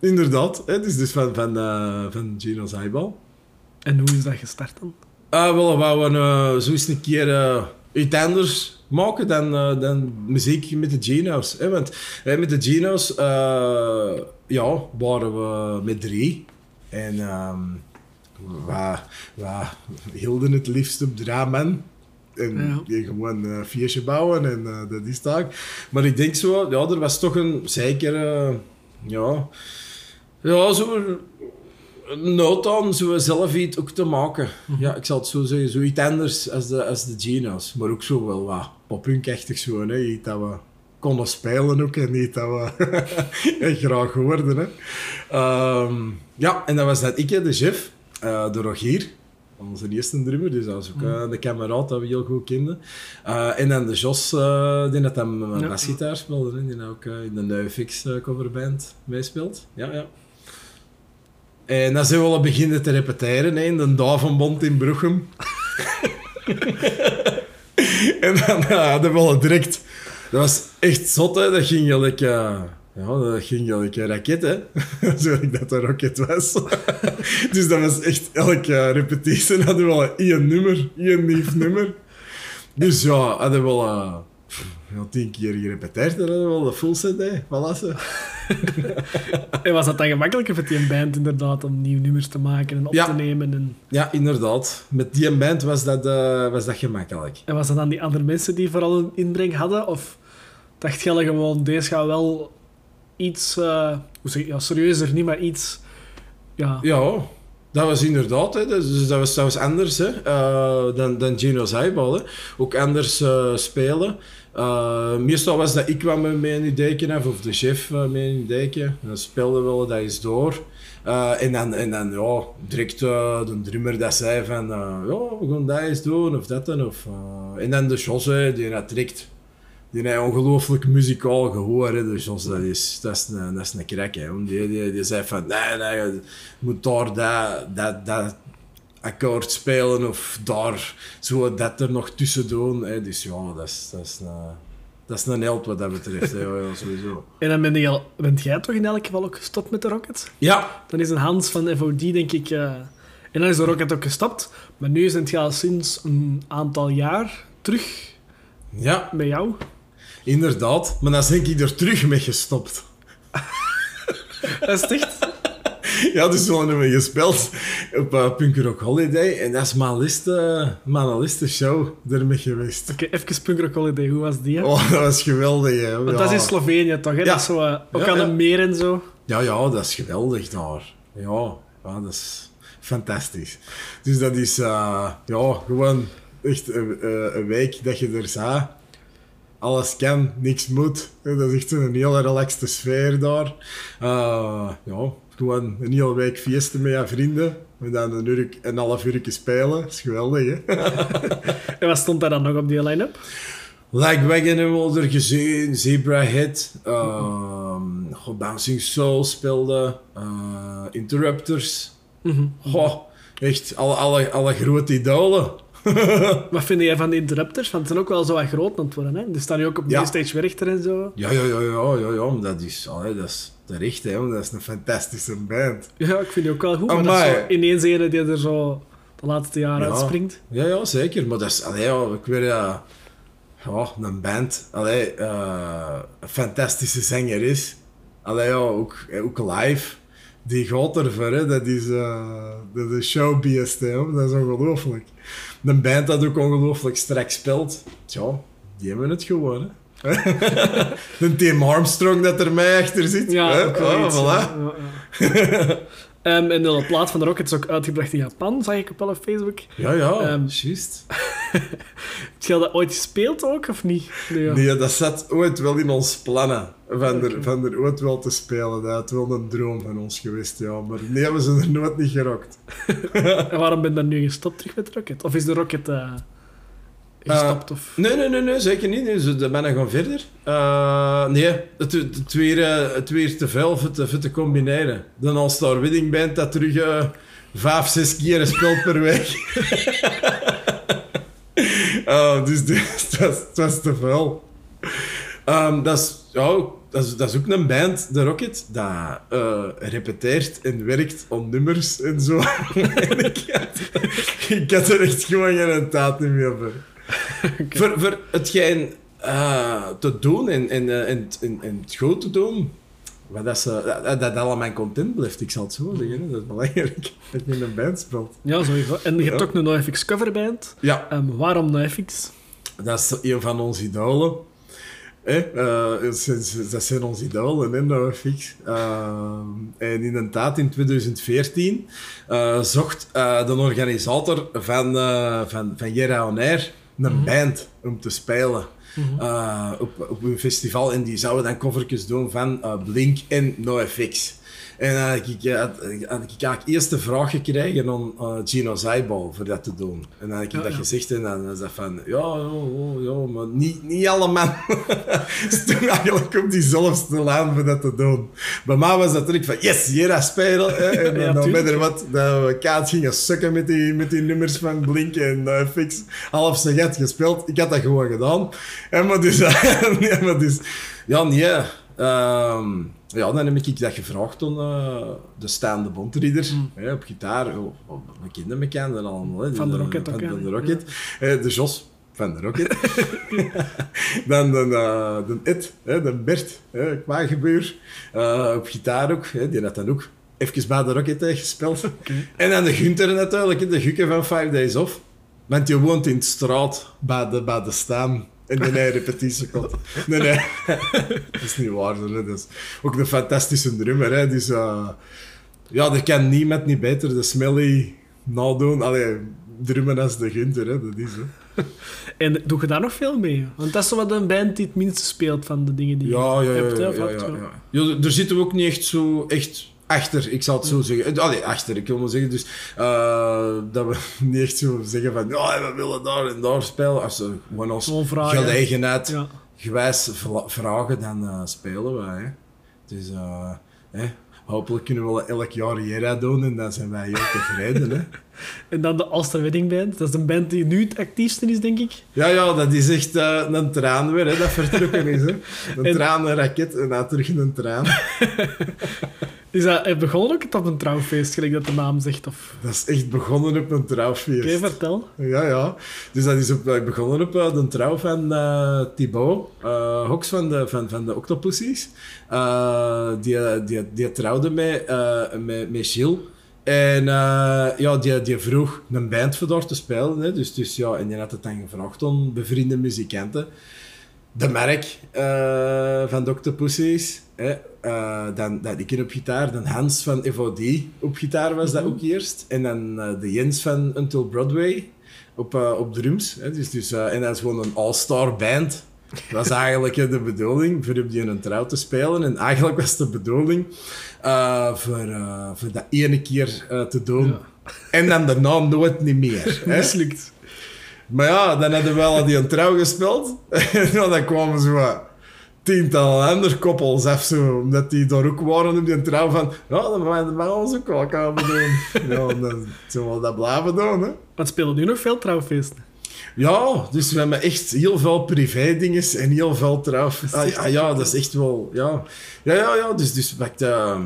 Inderdaad. Het is dus van, van, uh, van Gino's Eyeball.
En hoe is dat gestart dan?
Ah, wel, we uh, zo eens een keer uh, iets anders maken dan, dan muziek met de Geno's. Hè? Want met de Geno's ja, waren we met drie. En um, we, we hielden het liefst op drie man. En ja. gewoon een feestje bouwen en dat is dat. Maar ik denk zo, ja, er was toch een zeker, ja, ja, zo nood aan zo zelf iets ook te maken. Mhm. Ja, ik zal het zo zeggen, zoiets anders als de, als de Geno's. Maar ook zo wel wat poppunkachtig zo, hè. Iets dat we konden spelen ook en niet dat we [laughs] graag hoorden. Hè. Um, ja, en dat was dat ik, de chef, uh, de Rogier. Onze eerste drummer, dus dat was ook uh, de kameraad dat we heel goed kenden. Uh, en dan de Jos, die dat dan ja. basgitaar speelde, hè, die ook in de Nieuwe Fix coverband meespeelt. Ja, ja. En dan zijn we al beginnen te repeteren hè, in de Davenbond in Bruchem. [laughs] en dan hadden we al direct... Dat was echt zot. Dat ging gelijk... Uh, ja, dat ging gelijk een raket, hè. [laughs] Ik dat een rocket was. [laughs] dus dat was echt... Elke repetitie hadden we al één nummer. één nieuw nummer. Dus ja, hadden we al... Ja, tien keer gerepeteerd, we wel de full set, hè. Voilà, [laughs]
en was dat dan gemakkelijker voor die band inderdaad om nieuwe nummers te maken en op te nemen? En...
Ja, inderdaad. Met die band was dat, uh, was dat gemakkelijk.
En was dat dan die andere mensen die vooral een inbreng hadden? Of dacht je gewoon, deze gaat wel iets, uh, hoe zeg je, ja, serieuzer niet, maar iets... Ja,
ja dat was inderdaad, hè. Dus dat, was, dat anders hè. Uh, dan, dan Gino's Eyeball. Hè. Ook anders spelen. Uh, meestal was dat ik kwam met een idee af, of de chef met een idee. En dan speelden we dat eens door. En dan, en dan ja, direct de drummer dat zei van, ja, we gaan dat eens doen, of dat dan. Of, en dan de Josse, die had direct die heeft ongelooflijk muzikaal gehoor. Hè. Dus dat is, dat is een, dat is een krek. Hè. Die, die, die zei van, nee, nee, je moet daar dat, dat, dat akkoord spelen of daar zo dat er nog tussen doen. Hè. Dus ja, dat is, dat is een... Dat is een held wat dat betreft, hè. [laughs] Ja, sowieso.
En dan ben, je al, bent jij toch in elk geval ook gestopt met de Rocket?
Ja,
Dan is een Hans van FOD, denk ik... eh, en dan is de Rocket ook gestopt. Maar nu zijn je al sinds een aantal jaar terug
ja,
bij jou.
Inderdaad. Maar dan ben ik er terug mee gestopt.
Dat is echt...
Ja, dus we hebben gespeeld op uh, Punk Rock Holiday. En dat is mijn liste, mijn show ermee geweest.
Oké, even Punk Rock Holiday. Hoe was die? hè?
Oh, dat was geweldig, hè.
Want
ja.
dat is in Slovenië toch? Hè?
Ja.
Dat is zo, eh, ook
Ja,
aan een meer en zo.
Ja, ja, dat is geweldig daar. Ja, ja dat is fantastisch. Dus dat is uh, ja, gewoon echt een, eh, een week dat je er staat. Alles kan, niks moet. Dat is echt een hele relaxte sfeer daar. Uh, ja, gewoon een hele week feesten met je vrienden. En dan een, uur, een half uur spelen. Dat is geweldig, hè? [laughs]
En wat stond daar dan nog op die line-up?
Lagwagon hebben we er gezien, Zebra Hit, ehm, Bouncing Soul speelde, eh, Interrupters.
Mhm.
Goh, echt alle, alle, alle grote idolen. [laughs]
Wat vind jij van de Interrupters? Want het zijn ook wel zo wat groot aan het worden. Hè? Die staan nu ook op
Ja.
Mainstage Werchter en zo.
Ja, ja, ja, ja, ja, ja dat is, allee, dat is terecht, hè, want dat is een fantastische band.
Ja, ik vind die ook wel goed. Maar dat is zo ineens een die er zo de laatste jaren
Ja.
uitspringt.
Ja, ja, zeker. Maar dat is, allee, ja, ik weet ja, ja, een band, allee, eh, een fantastische zanger is. Allee, ja, ook, ook live. Die gaat ervoor, hè. Dat is uh, dat is hè. Dat is ongelooflijk. Een band dat ook ongelooflijk strak speelt. Tja, die hebben het gewoon, hè. [laughs] Een Tim Armstrong dat er mij achter zit.
Ja,
hè.
wel
Oh,
iets,
voilà.
ja, ja. [laughs] Ehm, en de plaat van de Rocket is ook uitgebracht in Japan, zag ik op wel op Facebook.
Ja, ja,
Ehm,
juist. [laughs]
Heb je dat ooit gespeeld ook, of niet? Nee, ja.
Nee, dat zat ooit wel in ons plannen. Van, er, van er ooit wel te spelen. Dat had wel een droom van ons geweest, ja. Maar nee, hebben ze er nooit niet gerokt. [laughs]
En waarom ben je dan nu gestopt terug met Rocket? Of is de Rocket eh, gestopt? of...
Nee, nee, nee, nee zeker niet. Nee, ze ben gewoon verder. Eh, nee, het, het, weer, eh, het weer te veel voor te, voor te combineren. De All-Star Wedding Band dat terug eh, vijf, zes keer speelt per week. [laughs] Oh, dus [laughs] dus dat, is- dat is te veel. Dat, is, ja, dat, is, dat is ook een band, The Rocket, dat eh, repeteert en werkt op nummers en zo. en [laughs] ik, had, ik had er echt gewoon geen tijd meer voor. [laughs] Voor, voor hetgeen eh, te doen en, en, eh, en, en, en het goed te doen, wat dat, ze, dat, dat allemaal content blijft, ik zal het zo zeggen. hè. Dat is belangrijk, [laughs] dat je in een band speelt.
Ja, sowieso. En je hebt ook een NoFX coverband.
Ja,
Ehm, waarom NoFX?
dat is een van onze idolen. Eh, dat zijn- dat zijn onze idolen, hè, nou, fix. Eh, en inderdaad, in 2014 eh, zocht de organisator van, van, van Jera On Air een band om te spelen. eh, op, op een festival en die zouden dan covertjes doen van eh, Blink en NoFX. En dan had ik, eh, had, had ik eigenlijk eerst de vraag gekregen om eh, Gino Zijbal voor dat te doen. En dan heb ik
Ja,
dat
ja.
gezegd en dan is dat van, ja, ja, ja, ja maar niet, niet alle man [laughs] stonden eigenlijk op diezelfde lijn voor dat te doen. Bij mij was dat terug van, yes, spelen. Hè, [laughs] en dan,
Ja,
dan er wat, dat we kaart gingen sukken met die, met die nummers van Blink en uh, Fix. Half zijn gat gespeeld. Ik had dat gewoon gedaan. En maar dus, nee, maar dus ja, nee. ehm, ja, dan heb ik dat gevraagd aan eh, de staande bondrieder. hè, op gitaar. Oh, oh, we kenden elkaar dan allemaal. hè,
Van de
die-
Rocket ook,
Van,
hè?
van de Rocket. Eh, de Jos van de Rocket. [laughs] dan de, eh, de Ed, hè, de Bert, hè, kwaaggebuur. Eh, op gitaar ook. Hè, die had dan ook even bij de Rocket eh, gespeeld. [laughs] En dan de Gunther natuurlijk, de Gukke van Five Days Off. Want je woont in de straat bij de, bij de staan. En de nee, repetitie komt. Nee, nee. [laughs] dat is niet waar. Hè. Dat is ook een fantastische drummer. Hè. Dus, eh, ja, er kan niemand niet beter de Smelly nadoen. Allee, drummen als de Gunther. Hè. Dat is, hè. [laughs]
En doe je daar nog veel mee? Want dat is zo wat een band die het minste speelt van de dingen die
Ja,
je
ja.
hebt.
ja, ja, ja, ja. Ja, er zitten we ook niet echt zo... Echt Achter, ik zal het zo zeggen. Eh, Allee, achter, ik wil maar zeggen. Dus eh, dat we [laughs] niet echt zo zeggen van ja, we willen daar en daar spelen. Als ze gewoon als
Gewoon vragen.
gelegenheid
Ja.
gewijs vragen, dan eh, spelen wij. Hè. Dus eh, hè, hopelijk kunnen we wel elk jaar Jera doen en dan zijn wij heel tevreden. Hè. [laughs]
En dan de Alster Wedding Band. Dat is een band die nu het actiefste is, denk ik.
Ja, ja, dat is echt eh, een traan weer, hè, dat vertrokken is. Hè. [laughs] Een
En-
traan, een raket en dan terug een traan. [laughs]
Is dat begonnen ook op een trouwfeest, gelijk dat de naam zegt? Of...
Dat is echt begonnen op een
Oké,
trouwfeest.
vertel.
Ja, ja. Dus dat is op, eh, begonnen op eh, de trouw van eh Thibaut, Hox van de, van, van de Octopussies. Eh, die, die, die trouwde met, eh met, met Gilles. En eh, ja, die, die vroeg een band voor daar te spelen. Hè. Dus, dus ja, en die had het dan gevraagd aan bevriende muzikanten. De Merk eh, van de Octopussies. Hè. Eh, dan, dan ik op gitaar. Dan Hans van FOD op gitaar was dat ook eerst. En dan de Jens van Until Broadway op, op drums. Hè. Dus, dus, en dat is gewoon een all-star band. Dat was eigenlijk de bedoeling voor op die een trouw te spelen. En eigenlijk was de bedoeling eh, voor, eh, voor dat ene keer eh, te doen.
Ja.
En dan daarna nooit niet meer. [laughs] Hè.
Mislukt.
Maar ja, dan hadden we wel die een trouw gespeeld. [laughs] En dan kwamen zo wat tientallen andere koppels af, zo, omdat die daar ook waren op die trouw van ja, dan gaan we ons ook wel komen doen. [laughs] ja, dan zullen we dat blijven doen, hè.
Wat spelen nu nog veel trouwfeesten?
Ja, dus we hebben echt heel veel privé-dinges en heel veel trouw... Ah, ja, ja, dat is echt wel... Ja, ja, ja, ja dus, dus pakt... ehm,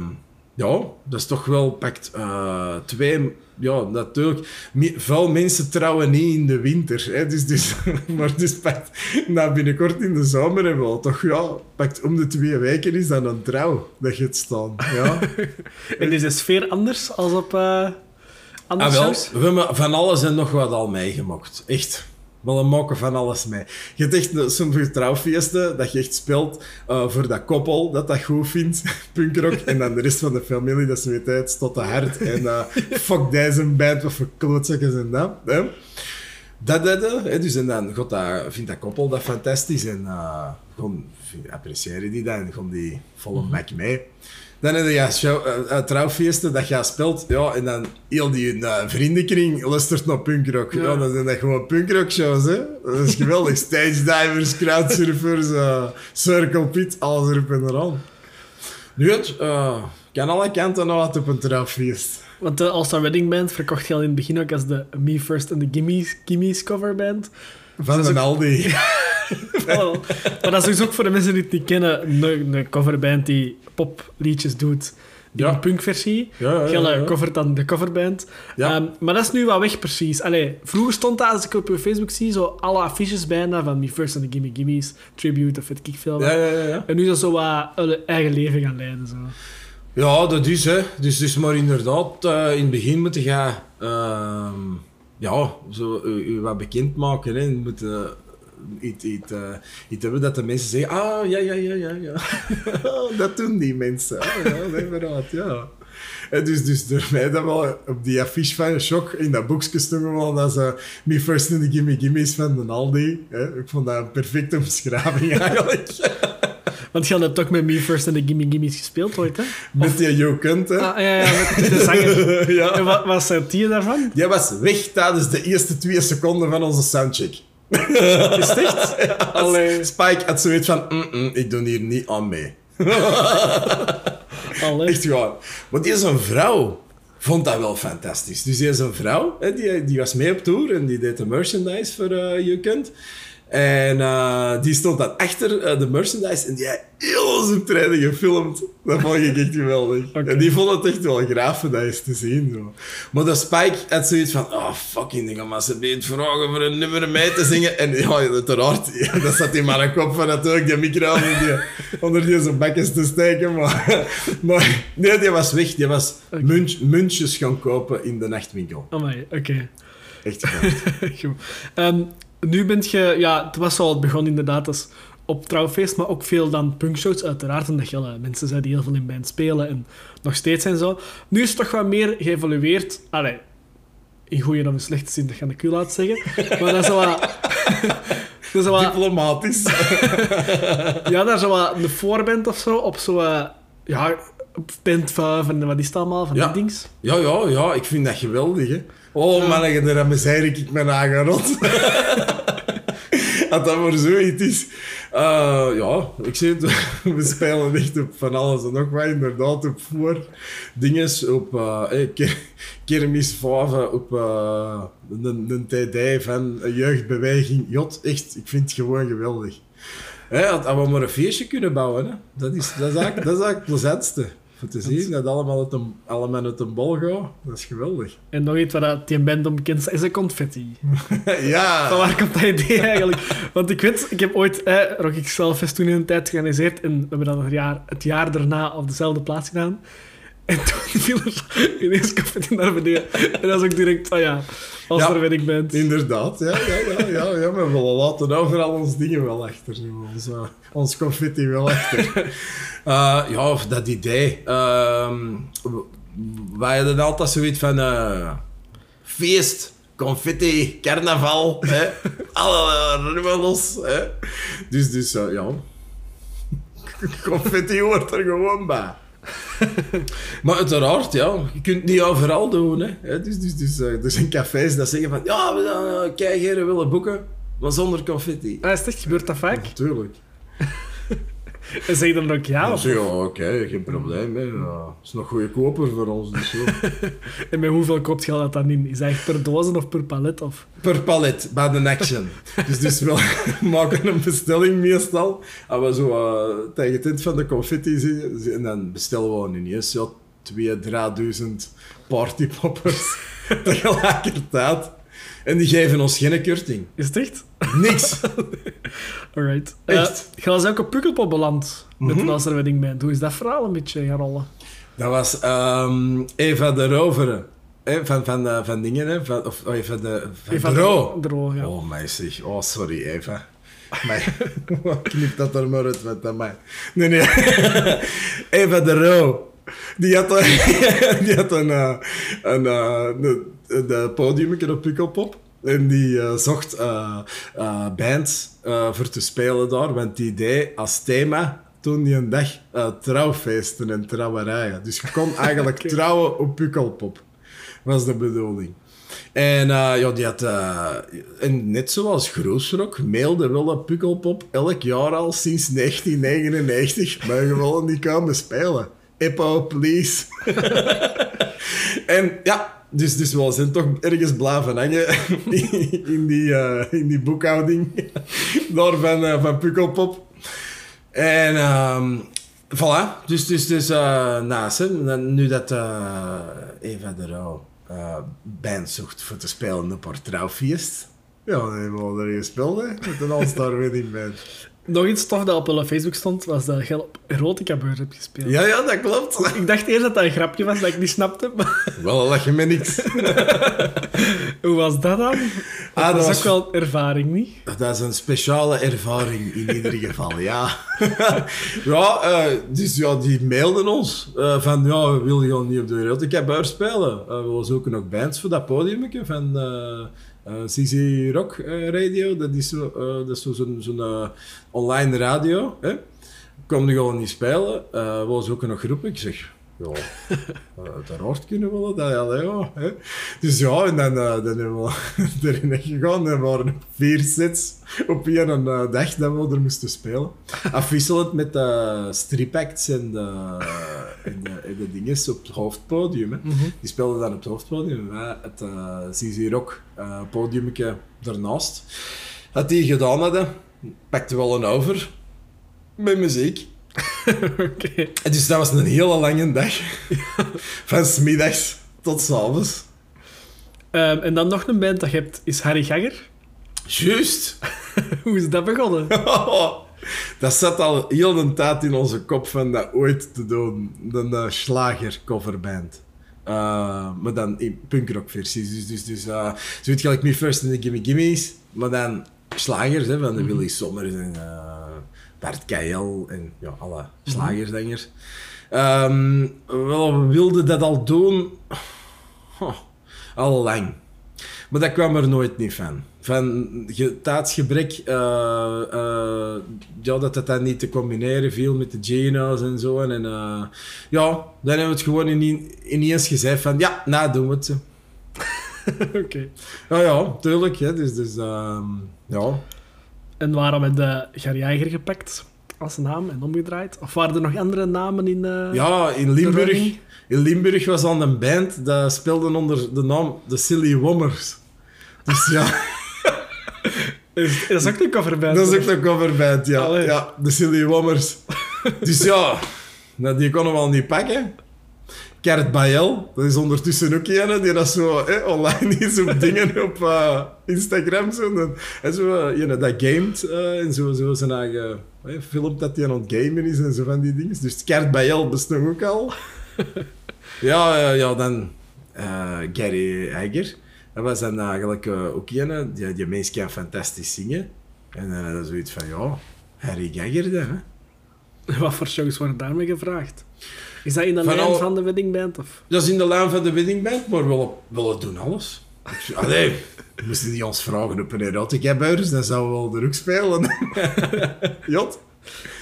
ja, dat is toch wel pakt eh, twee... Ja, natuurlijk. Veel mensen trouwen niet in de winter. Hè, dus, dus, [laughs] maar dus pakt... Nou, binnenkort in de zomer hebben we al toch... Ja, pakt om de twee weken is dan een trouw dat je het staan. Ja. [laughs]
En is de sfeer anders als op eh andere
Ah, wel, we hebben van alles en nog wat al meegemaakt. Echt. We maken van alles mee. Je hebt echt sommige trouwfeesten dat je echt speelt eh, voor dat koppel dat dat goed vindt, [laughs] punkrock, en dan de rest van de familie dat ze weet uit tot de hart. En eh, [laughs] fuck deze band, wat voor klootzakken zijn dat. Hè? Dat deden, dus en dan gaat dat, vindt dat koppel dat fantastisch en uh, gewoon vind- appreciëren die dat en gewoon die volle bak mee. Dan heb je show, eh, trouwfeesten dat je speelt, ja, en dan heel die eh, vriendenkring luistert naar punkrock. Ja.
Ja.
dan zijn dat gewoon punkrock shows, hè. Dat is geweldig. [laughs] Stage divers, crowdsurfers, eh circle pit, alles erop en eraan. Nu, het kan alle kanten uit op een trouwfeest.
Want de All-Star Wedding Band verkocht je al in het begin ook als de Me First and the Gimmies, Gimmies coverband.
Van een Aldi. [laughs]
Maar dat is dus ook voor de mensen die het niet kennen, een, een coverband die popliedjes doet in
Ja.
een punkversie.
Ja, ja, ja,
Gelle
ja.
covert dan de coverband. Ehm, maar dat is nu wat weg precies. Allee, vroeger stond dat, als ik op je Facebook zie, zo alle affiches bijna van Me First and the Gimme Gimmies, Tribute of het kickfilm.
Ja, ja, ja, ja.
En nu is dat zo wat hun eigen leven gaan leiden. Zo.
Ja, dat is hè. Dus, dus maar inderdaad, eh, in het begin moet je gaan, ehm, ja, zo, u, u wat bekend maken. Hè. Eh, iets, iets, eh, iets hebben dat de mensen zeggen, ah, ja, ja, ja, ja, ja. [laughs] dat doen die mensen. Ah, ja, inderdaad, ja. Dus, dus door mij dat wel op die affiche van Shock in dat boekje stonden wel dat ze Me First in the Gimme Gimme's van de Aldi. Hè. Ik vond dat een perfecte omschrijving [laughs] eigenlijk.
Want je hebt ook met Me First and the Gimme Gimmies gespeeld ooit, hè?
Met die Jo Kunt, hè.
Ah, ja, ja, met de zanger. [laughs]
ja.
En wat, wat zei die daarvan?
Jij was weg tijdens de eerste twee seconden van onze soundcheck.
Is het echt? [laughs] Allee.
Spike had zoiets van, "Mm-mm, ik doe hier niet aan mee. [laughs]
Allee.
Echt waar. Maar die is een vrouw. Vond dat wel fantastisch. Dus die is een vrouw, hè, die, die was mee op tour en die deed de merchandise voor eh Je Kunt. En eh, die stond dan achter eh, de merchandise en die had heel optreden gefilmd. Dat vond ik echt geweldig. [laughs] En die vond het echt wel graaf om dat eens te zien. Zo. Maar de Spike had zoiets van, oh fucking, ga maar ze het vragen voor een nummer mee te zingen. En ja, uiteraard, ja, [laughs] dat zat in mijn kop van natuurlijk die micro onder die, onder die zijn bekjes te steken. Maar, [laughs] maar nee, die was weg. Die was
Oké.
munt, muntjes gaan kopen in de nachtwinkel.
Amai, oké.
Echt goed.
Goed. Nu bent je... Ja, het was al het begon inderdaad als op trouwfeest, maar ook veel dan punkshows, uiteraard. Omdat je alle mensen zijn die heel veel in band spelen en nog steeds en zo. Nu is het toch wat meer geëvolueerd. Allee, in goede of in slechte zin, dat ga ik u laten zeggen. Maar dat is wel [laughs] dat is wel
Diplomatisch. [laughs]
ja, daar zo wat een voorband of zo, op zo wat, ja, Band 5 en wat is het allemaal, van
Ja.
die dings.
Ja, ja, ja, ik vind dat geweldig, hè. Oh, man, daar amuseer ik mijn eigen rot. [laughs] Als dat maar zoiets is. Eh, ja, ik zeg het, [laughs] we spelen echt op van alles en nog wat, inderdaad, op voor dinges, op ke- kermis 5, op eh, een, een TD van een jeugdbeweging. Jot, echt, ik vind het gewoon geweldig. Als we maar een feestje kunnen bouwen, hè. Dat, is, dat, is eigenlijk, dat is eigenlijk het plezantste. Voor te zien dat allemaal uit een, allemaal uit een bol gaan, dat is geweldig. [laughs]
En nog iets waar dat die band om staat, is een confetti.
ja,
Van waar komt dat idee eigenlijk? Want ik weet, ik heb ooit eh, Rock XL Fest toen in een tijd georganiseerd en we hebben dat het jaar, het jaar daarna op dezelfde plaats gedaan. En toen viel er ineens confetti naar beneden. En dat is ook direct, oh ja, als
Ja.
er weet ik ben.
Inderdaad, ja, ja, ja, ja, ja. Maar we laten overal ons dingen wel achter. Ons, eh, ons confetti wel achter. [laughs] Eh, ja, of dat idee. W- wij hadden altijd zoiets van... eh, feest, confetti, carnaval. Hè? [laughs] Alle. Hè? Dus, dus ja... [laughs] confetti hoort er gewoon bij. [laughs] Maar uiteraard, ja, je kunt het niet overal doen. Hè. Dus, dus, dus, eh, er zijn cafés dat zeggen van ja, we gaan uh, keiheren willen boeken, maar zonder confetti.
Ah, is het echt? Gebeurt dat vaak?
Natuurlijk.
En [laughs] zeg dan ook ja? Of,
ja, oké, geen probleem. Hè. Ja, is nog goedkoper voor ons. Dus zo. [laughs]
en met hoeveel koopt je dat dan in? Is dat echt per dozen of per palet? Of?
Per palet, bij de action. dus, dus [laughs] we maken een bestelling meestal. En we zo uh, tegen het eind van de confetti zien, en dan bestellen we ineens ja, 2.000, 3.000 partypoppers tegelijkertijd. En die geven ons geen korting.
Is het echt?
Niks. [laughs]
Alright.
Echt?
Uh, je was ook op Pukkelpop beland met
Mhm.
de Laser Wedding Band. Hoe is dat verhaal een beetje gaan rollen?
Dat was ehm, Eva de Rovere. Hè, van, van, eh, van dingen, hè? Van, of oh, Eva de... Van
Eva
Dro.
Dro, ja.
Oh, zeg. Oh, sorry, Eva. Maar, [laughs] knip dat er maar uit met mij. Nee, nee. [laughs] Eva de Roo. Die had, een- die had een, eh, een, eh, een, een podium op Pukkelpop. En die eh, zocht eh, eh, bands voor te spelen daar. Want die deed als thema toen die een dag trouwfeesten en trouwerijen. Dus je kon [laughs] eigenlijk trouwen op Pukkelpop. Was de bedoeling. En ja, die had... en net zoals Groesrock mailde wel een Pukkelpop elk jaar al sinds 1999. Maar willen niet komen spelen. Eppo, please. [laughs] en ja, dus, dus we zijn toch ergens blijven hangen [laughs] in, die, eh, in die boekhouding [laughs] daar van, eh, van Pukkelpop. En ehm voilà, dus, dus, dus eh, naast hem, nu dat Eva de eh, band zoekt voor te spelen op haar trouwfeest. Ja, dan hebben we er gespeeld, met een All-Star Wedding Band.
Nog iets tof dat op hun Facebook stond, was dat je op Erotica-beurs hebt gespeeld.
Ja, ja, dat klopt.
Ik dacht eerst dat dat een grapje was, dat ik niet snapte. Maar
Wel, lach je me niks. [laughs]
hoe was dat dan?
Ah,
dat
dat
is
was-
ook wel een ervaring, niet?
Dat is een speciale ervaring in ieder geval, ja. [laughs] ja, eh, dus ja, die mailden ons eh, van, ja, wil je gewoon niet op de Erotica Bar spelen? Eh, we zoeken nog bands voor dat podiumje van eh eh, CC Rock eh, Radio. Dat is zo, eh, zo zo'n eh, online radio. Hè? Kom je gewoon niet spelen? Eh, we zoeken nog groepen. Ik zeg, ja, uiteraard kunnen we dat. Ja, ja, hè. Dus ja, en dan, eh, dan hebben we [laughs] erin gegaan. En waren er vier sets op één eh, dag dat we er moesten spelen. Afwisselend met de stripacts en de, en de, en de dinges op het hoofdpodium. Hè. Die speelden dan op het hoofdpodium. En wij het uh, Rock uh, podiumje daarnaast. Dat die gedaan hadden, pakte wel een over met muziek. [laughs]
Oké.
En Dus dat was een hele lange dag. [laughs] Van smiddags tot s'avonds.
Ehm, en dan nog een band dat je hebt, is Harry Gagger.
Juist. [laughs]
Hoe is dat begonnen?
dat zat al heel de tijd in onze kop van dat ooit te doen. De uh, slager coverband. Uh, maar dan in punkrock versies. Dus, dus, dus uh, zoiets gelijk Me First en de Gimme Gimme's. Maar dan slagers hè, van de Willy Sommers en uh, Bart Kael en ja, alle slagersdangers. Um, wel, we wilden dat al doen... Oh, al lang. Maar dat kwam er nooit niet van. Van ge, tijdsgebrek, eh, eh, ja, dat het dan niet te combineren viel met de Geno's en zo. En eh, ja, dan hebben we het gewoon in, ineens gezegd van, ja, nou doen we het. [laughs]
Oké.
Ja, ja, tuurlijk. Hè. Dus, dus ehm, ja.
En waarom heb je Garjager gepakt als naam en omgedraaid? Of waren er nog andere namen in eh,
Ja, in
de
Limburg, in Limburg was dan een band, dat speelde onder de naam The Silly Wommers. Dus ja, [laughs]
Is, dat is ook een coverband.
dat is ook een coverband, ja.
Allee.
Ja, The Silly Wommers. [laughs] dus ja, nou, die konden we al niet pakken. Kert Bael, dat is ondertussen ook een die dat zo online is op [laughs] dingen op eh, Instagram. Zo, en, en zo, eh, dat gamet eh, en zo, zo zijn eigen eh, dat hij aan het gamen is en zo van die dingen. Dus Kert Bael bestond ook al. [laughs] ja, ja, dan Gary Egger. Dat was dan eigenlijk ook een, die, die mens kan fantastisch zingen. En dan hij zoiets van, ja, Harry dan, hè.
Wat voor shows worden daarmee gevraagd? Is dat in de
Van
lijn
al-
van de weddingband? Of?
Dat is in de lijn van de weddingband, maar we willen doen alles. Allee, moesten die ons vragen op een erotica-buis, dan zouden we wel de rug spelen. [laughs] Jot.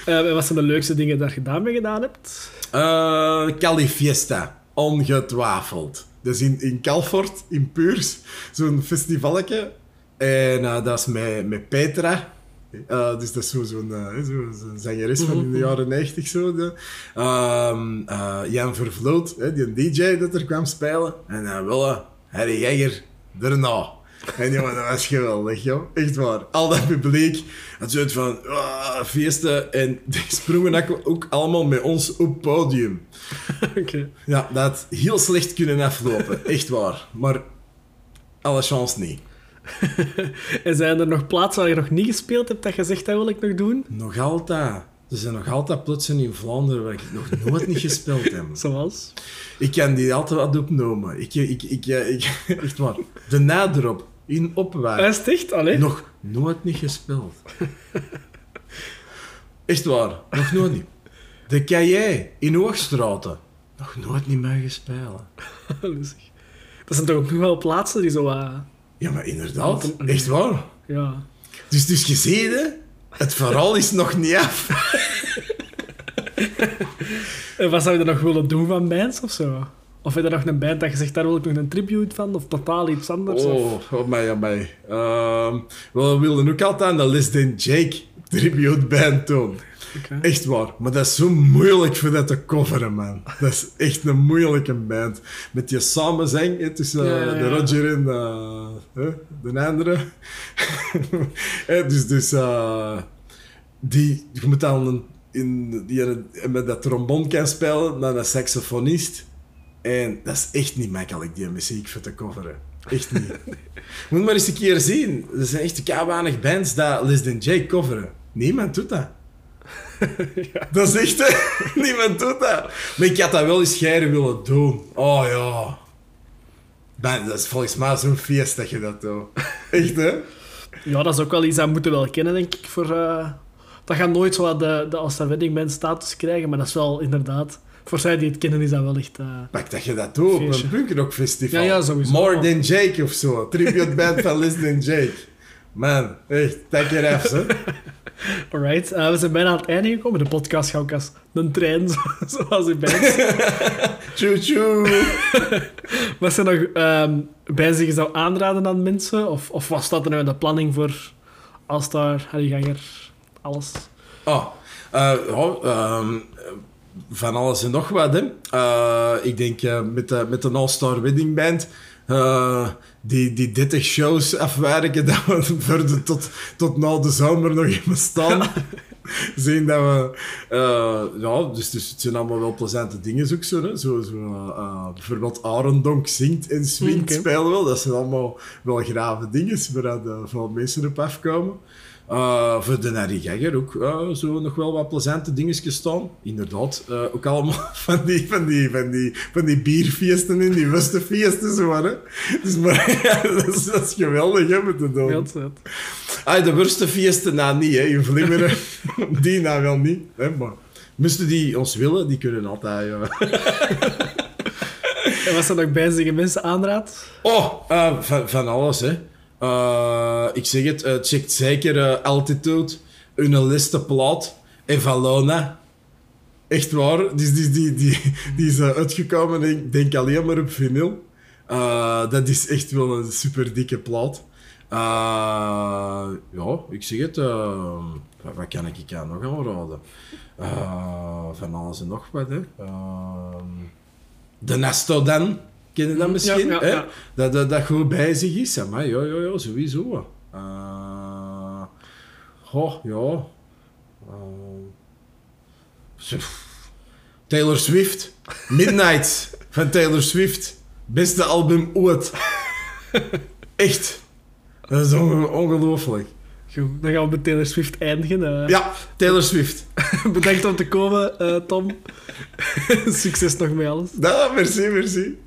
Eh, wat zijn de leukste dingen daar je daarmee gedaan hebt?
Eh Cali Fiesta, ongetwijfeld. Dat is in, in Calfort, in Puurs, zo'n festivalletje. En eh, dat is met, met Petra. Eh, dus dat is zo- zo'n eh, zo, zangeres van in de jaren 90 zo. de. Ehm, eh, Jan Vervloot, die DJ dat er kwam spelen. En dan Wille, Harry Jagger, daarna. En jongen, dat was geweldig, joh. Echt waar. Al dat publiek had zoiets van ah, feesten. En die sprongen ook- allemaal met ons op het podium. [laughs]
Oké.
Ja, dat had heel slecht kunnen aflopen. Echt waar. Maar alle chance niet. [laughs]
En zijn er nog plaatsen waar je nog niet gespeeld hebt dat je zegt dat wil ik nog doen?
Nog altijd. Er zijn nog altijd plotsen in Vlaanderen waar ik nog nooit niet gespeeld heb. [laughs]
Zoals?
Ik kan die altijd wat opnemen. Ik, ik, ik, ik, [laughs] echt waar. De naderop. In Opwaard.
Is echt? Allee?
Nog nooit niet gespeeld. Echt waar, nog nooit niet. De Caillé in Hoogstraten. Nog nooit niet mee gespeeld.
Dat zijn toch ook nog wel plaatsen die zo... eh,
Ja, maar inderdaad. Echt waar.
ja.
Dus, dus je ziet, hè, het verhaal is nog niet af. [laughs]
En wat zou je er nog willen doen van bands of zo? Of heb je nog een band dat je zegt, daar wil ik nog een tribute van? Of totaal iets anders? Of...
Oh, oh mij, oh mij. Ehm, we wilden ook altijd aan de Less Than Jake tribute band doen. Echt waar. Maar dat is zo moeilijk voor dat te coveren, man. Dat is echt een moeilijke band. Met die samenzang hè, tussen eh,
Ja, ja, ja.
de Roger en eh, hè, de andere. [laughs] Dus dus eh, die, je moet dan een, in, die een- met dat trombon kan spelen naar een saxofonist. En dat is echt niet makkelijk, die muziek voor te coveren. Echt niet. [laughs] Moet maar eens een keer zien. Er zijn echt kei weinig bands dat Less Than Jake coveren. Niemand doet dat. [laughs] Dat is echt, hè. [laughs] Niemand doet dat. Maar ik had dat wel eens scheren willen doen. Oh ja. Dat is volgens mij zo'n feest dat je dat doet. [laughs] Echt, hè?
Ja, dat is ook wel iets dat we moeten wel kennen, denk ik. Voor, eh, dat gaat nooit zo de, de als dat weddingband status krijgen, maar dat is wel inderdaad... Voor zij die het kennen, is dat wel echt... eh,
Pak dat je dat doet op een punkrock festival.
Ja, ja, sowieso.
More Than Jake of zo. Tribute band van Less Than Jake. Man, echt, tak je hè.
Alright, eh, we zijn bijna aan het einde gekomen. De podcast gaat ook als een trein, [laughs] zo- zoals die bands. [laughs]
Choo choo. [laughs]
Wat zijn nog ehm bands die je zou aanraden aan mensen? Of, of wat staat er nou in de planning voor Alstar, Harry Ganger, alles?
Oh, eh, ehm, van alles en nog wat, hè. Eh, ik denk met, de, met de All-Star Wedding Band... eh, die, die 30 shows afwerken, [laughs] dat we verder tot, tot na de zomer nog even staan. [laughs] Zien dat we... eh, ja, dus, dus het zijn allemaal wel plezante dingen ook zo, hè. Zo, zo eh, bijvoorbeeld Arendonk zingt en swingt
Oké.
spelen wel. Dat zijn allemaal wel grave dingen, waar veel mensen op afkomen. Eh, voor de Harry Gagger ook eh, zo nog wel wat plezante dingetjes staan. Inderdaad, eh, ook allemaal [laughs] van die, van, die, van, die, van die bierfeesten en die westefeesten zo hè. Dus maar [laughs] ja, dat, is, dat is geweldig hè, met de dood. Ah, de worstenfeesten nou niet, hè, in Vlimmeren. [laughs] die nou wel niet, hè, maar moesten die ons willen, die kunnen altijd.
En wat zijn nog bijzige mensen aanraadt?
Oh, van, van alles, hè. Eh, ik zeg het, checkt zeker eh, Altitude, hun liste plaat, Evalona. Echt waar, die, die, die, die, die is eh, uitgekomen, denk, denk alleen maar op vinyl. Dat is echt wel een super dikke plaat. Ja, ik zeg het, wat, kan ik je nog aanraden? Van alles en nog wat, hè. De Nestodan, ken je dat misschien?
ja,
hè?
ja.
Dat, dat dat goed bij zich is. Maar ja, ja, ja, sowieso. Goh, ja. Pff. Taylor Swift. [laughs] Midnight van Taylor Swift. Beste album ooit. [laughs] Echt. Dat is onge- ongelooflijk.
Goed, dan gaan we met Taylor Swift eindigen. eh.
Ja, Taylor Swift. [laughs]
Bedankt om te komen, eh, Tom. Succes nog met alles.
Nou, merci, merci.